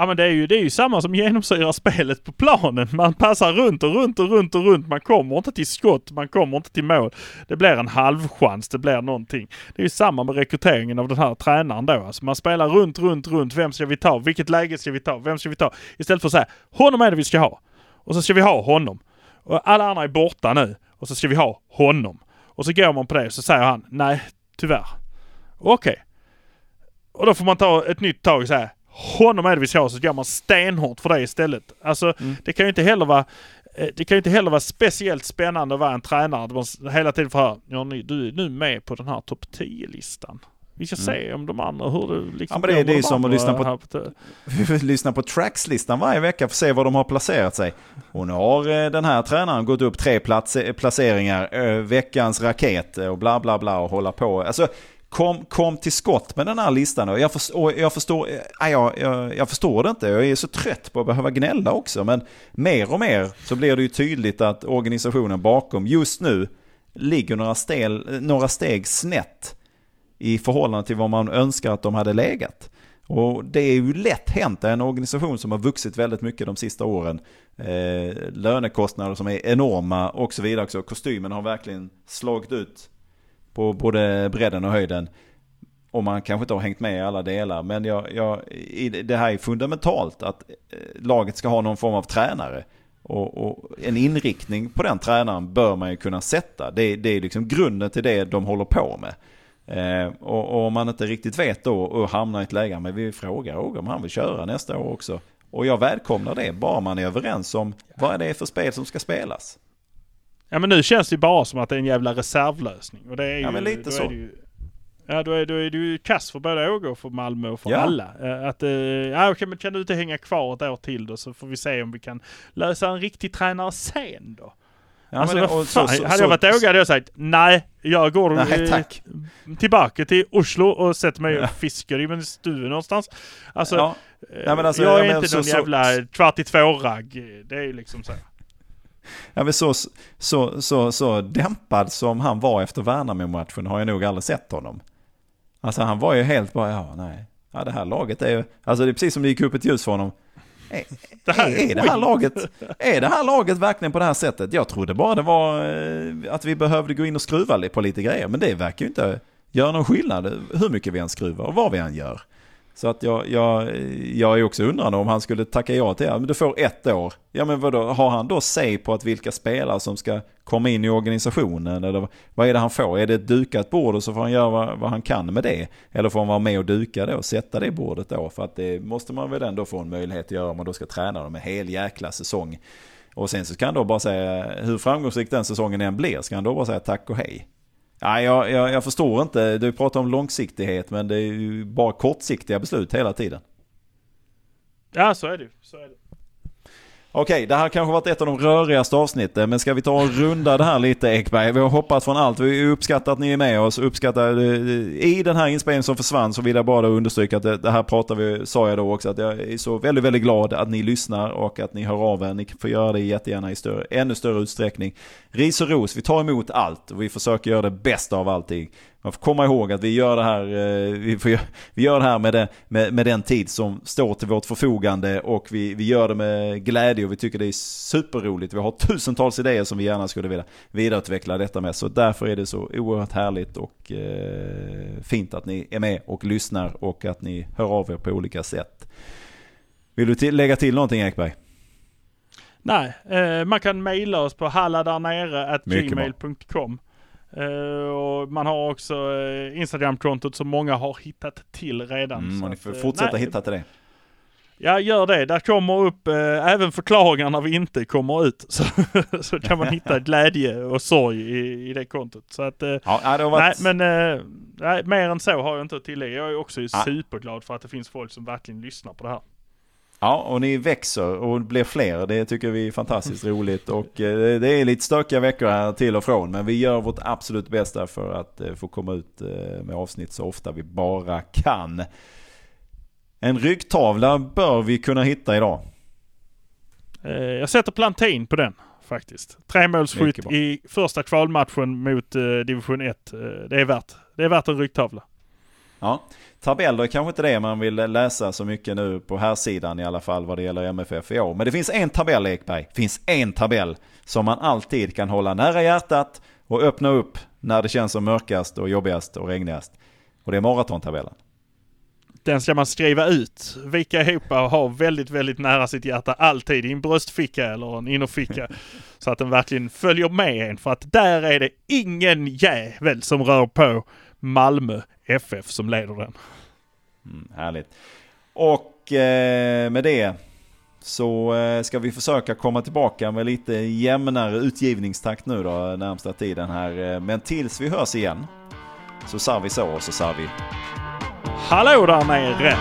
Ja men det är, ju, det är ju samma som genomsyrar spelet på planen. Man passar runt och runt och runt och runt. Man kommer inte till skott, man kommer inte till mål. Det blir en halvchans, det blir någonting. Det är ju samma med rekryteringen av den här tränaren då. Alltså man spelar runt, runt, runt. Vem ska vi ta? Vilket läge ska vi ta? Vem ska vi ta? Istället för att säga honom är det vi ska ha. Och så ska vi ha honom. Och alla andra är borta nu. Och så ska vi ha honom. Och så går man på det och så säger han nej, tyvärr. Okej. Och då får man ta ett nytt tag och säga honom är det vi ha, så går man stenhårt för det istället. Alltså det kan ju inte heller vara eh, det kan ju inte heller vara speciellt spännande att vara en tränare där man hela tiden får höra ja, ni, du är nu med på den här topp 10-listan. Vi ska se om de andra, hur det liksom Ja, men det det är de som att lyssna på- *laughs* lyssna på trackslistan varje vecka för att se var de har placerat sig. Och nu har eh, den här tränaren gått upp tre plats, placeringar, eh, veckans raket och bla bla bla och hålla på. Alltså, kom, kom till skott med den här listan. Och jag, förstår, och jag, förstår, eh, jag, jag, jag förstår det inte. Jag är så trött på att behöva gnälla också. Men mer och mer så blir det ju tydligt att organisationen bakom just nu ligger några, stel, några steg snett i förhållande till vad man önskar att de hade legat. Och det är ju lätt hänt, en organisation som har vuxit väldigt mycket de sista åren. Eh, lönekostnader som är enorma och så vidare också. Kostymen har verkligen slagit ut på både bredden och höjden. Och man kanske inte har hängt med i alla delar. Men jag, jag, det här är fundamentalt att eh, laget ska ha någon form av tränare. Och, och en inriktning på den tränaren bör man ju kunna sätta. Det, det är liksom grunden till det de håller på med. Eh, och, och om man inte riktigt vet då och hamnar i ett läge, men vi frågar Roger om han vill köra nästa år också. Och jag välkomnar det, bara man är överens om vad är det för spel som ska spelas. Ja men nu känns det ju bara som att det är en jävla reservlösning. Och det är ju, Ja, men lite så. Ju, ja då är, då är det ju kass för både Åge och för Malmö och för Ja. alla. Eh, Att, eh, ja okej men kan du inte hänga kvar ett år till då så får vi se om vi kan lösa en riktig tränare sen då. Ja, alltså men vad fan, så- så- hade jag varit Åge hade jag sagt nej, jag går Nej, tack. tillbaka till Oslo och sätter mig och fiskar i en stuga någonstans. Alltså, Ja. Nej, men alltså, jag är jag inte så- någon så- jävla kvart i två-ragg. Det är ju liksom så. Ja, men så, så, så, så dämpad som han var efter Värnamo-matchen har jag nog aldrig sett honom. Alltså han var ju helt bara, ja nej, ja, det här laget är ju, alltså det är precis som det gick upp ett ljus för honom. Är, Det här är, är, det här laget, är det här laget verkligen på det här sättet? Jag trodde bara det var eh, att vi behövde gå in och skruva på lite grejer, men det verkar ju inte göra någon skillnad hur mycket vi än skruvar och vad vi än gör. Så att jag, jag, jag är också undrande om han skulle tacka ja till det. Men du får ett år. Ja men vadå, har han då säg på att vilka spelare som ska komma in i organisationen? Eller vad är det han får? Är det ett dukat bord och så får han göra vad, vad han kan med det? Eller får han vara med och duka det och sätta det bordet då? För att det måste man väl ändå få en möjlighet att göra om man då ska träna dem en hel jäkla säsong. Och sen så kan han då bara säga, hur framgångsrik den säsongen än blir, ska han då bara säga tack och hej. Nej, jag, jag, jag förstår inte. Du pratar om långsiktighet men det är ju bara kortsiktiga beslut hela tiden. Ja, så är det så är det. Okej, det här kanske varit ett av de rörigaste avsnitten, men ska vi ta och runda det här lite Ekberg? Vi har hoppat från allt. Vi uppskattar att ni är med oss. Uppskattar, I den här inspelningen som försvann så vill jag bara understryka att det, det här pratar vi, sa jag då också, att jag är så väldigt, väldigt glad att ni lyssnar och att ni hör av er. Ni får göra det jättegärna i större, ännu större utsträckning. Ris och ros, vi tar emot allt och vi försöker göra det bästa av allting. Man får komma ihåg att vi gör det här, eh, vi, får, vi gör det här med, det, med, med, den tid som står till vårt förfogande och vi, vi gör det med glädje och vi tycker det är superroligt. Vi har tusentals idéer som vi gärna skulle vilja vidareutveckla detta med. Så därför är det så oerhört härligt och eh, fint att ni är med och lyssnar och att ni hör av er på olika sätt. Vill du till, lägga till någonting Ekberg? Nej, eh, man kan mejla oss på halladarnere.gmail.com Uh, och man har också uh, Instagram-kontot som många har hittat till redan. Mm, och ni får fortsätta nej, hitta till det. Ja, gör det. Där kommer upp uh, även förklaringar när vi inte kommer ut. *laughs* Så, så kan man hitta glädje och sorg i, i det kontot. Så att, ja, det varit... nej, men nej, mer än så har jag inte att tillägga. Jag är också ja. superglad för att det finns folk som verkligen lyssnar på det här. Ja, och ni växer och blir fler. Det tycker vi är fantastiskt roligt. Och eh, det är lite stökiga veckor här till och från. Men vi gör vårt absolut bästa för att eh, få komma ut eh, med avsnitt så ofta vi bara kan. En ryggtavla bör vi kunna hitta idag. Jag sätter plantin på den faktiskt. Tremålsskytt i första kvalmatchen mot division 1. Det är värt, det är värt en ryggtavla. Ja, tabeller är kanske inte det man vill läsa så mycket nu på här sidan i alla fall vad det gäller MFF i år. Men det finns en tabell Ekberg, det finns en tabell som man alltid kan hålla nära hjärtat och öppna upp när det känns som mörkast och jobbigast och regnigast. Och det är maratontabellen. Den ska man skriva ut, vika ihop och ha väldigt, väldigt nära sitt hjärta alltid i en bröstficka eller en innerficka. *laughs* så att den verkligen följer med en. För att där är det ingen jävel som rör på Malmö FF som leder den. Mm, härligt. Och eh, med det så eh, ska vi försöka komma tillbaka med lite jämnare utgivningstakt nu då närmsta tiden här. Men tills vi hörs igen så sa vi så och så sa vi Hallå där nere!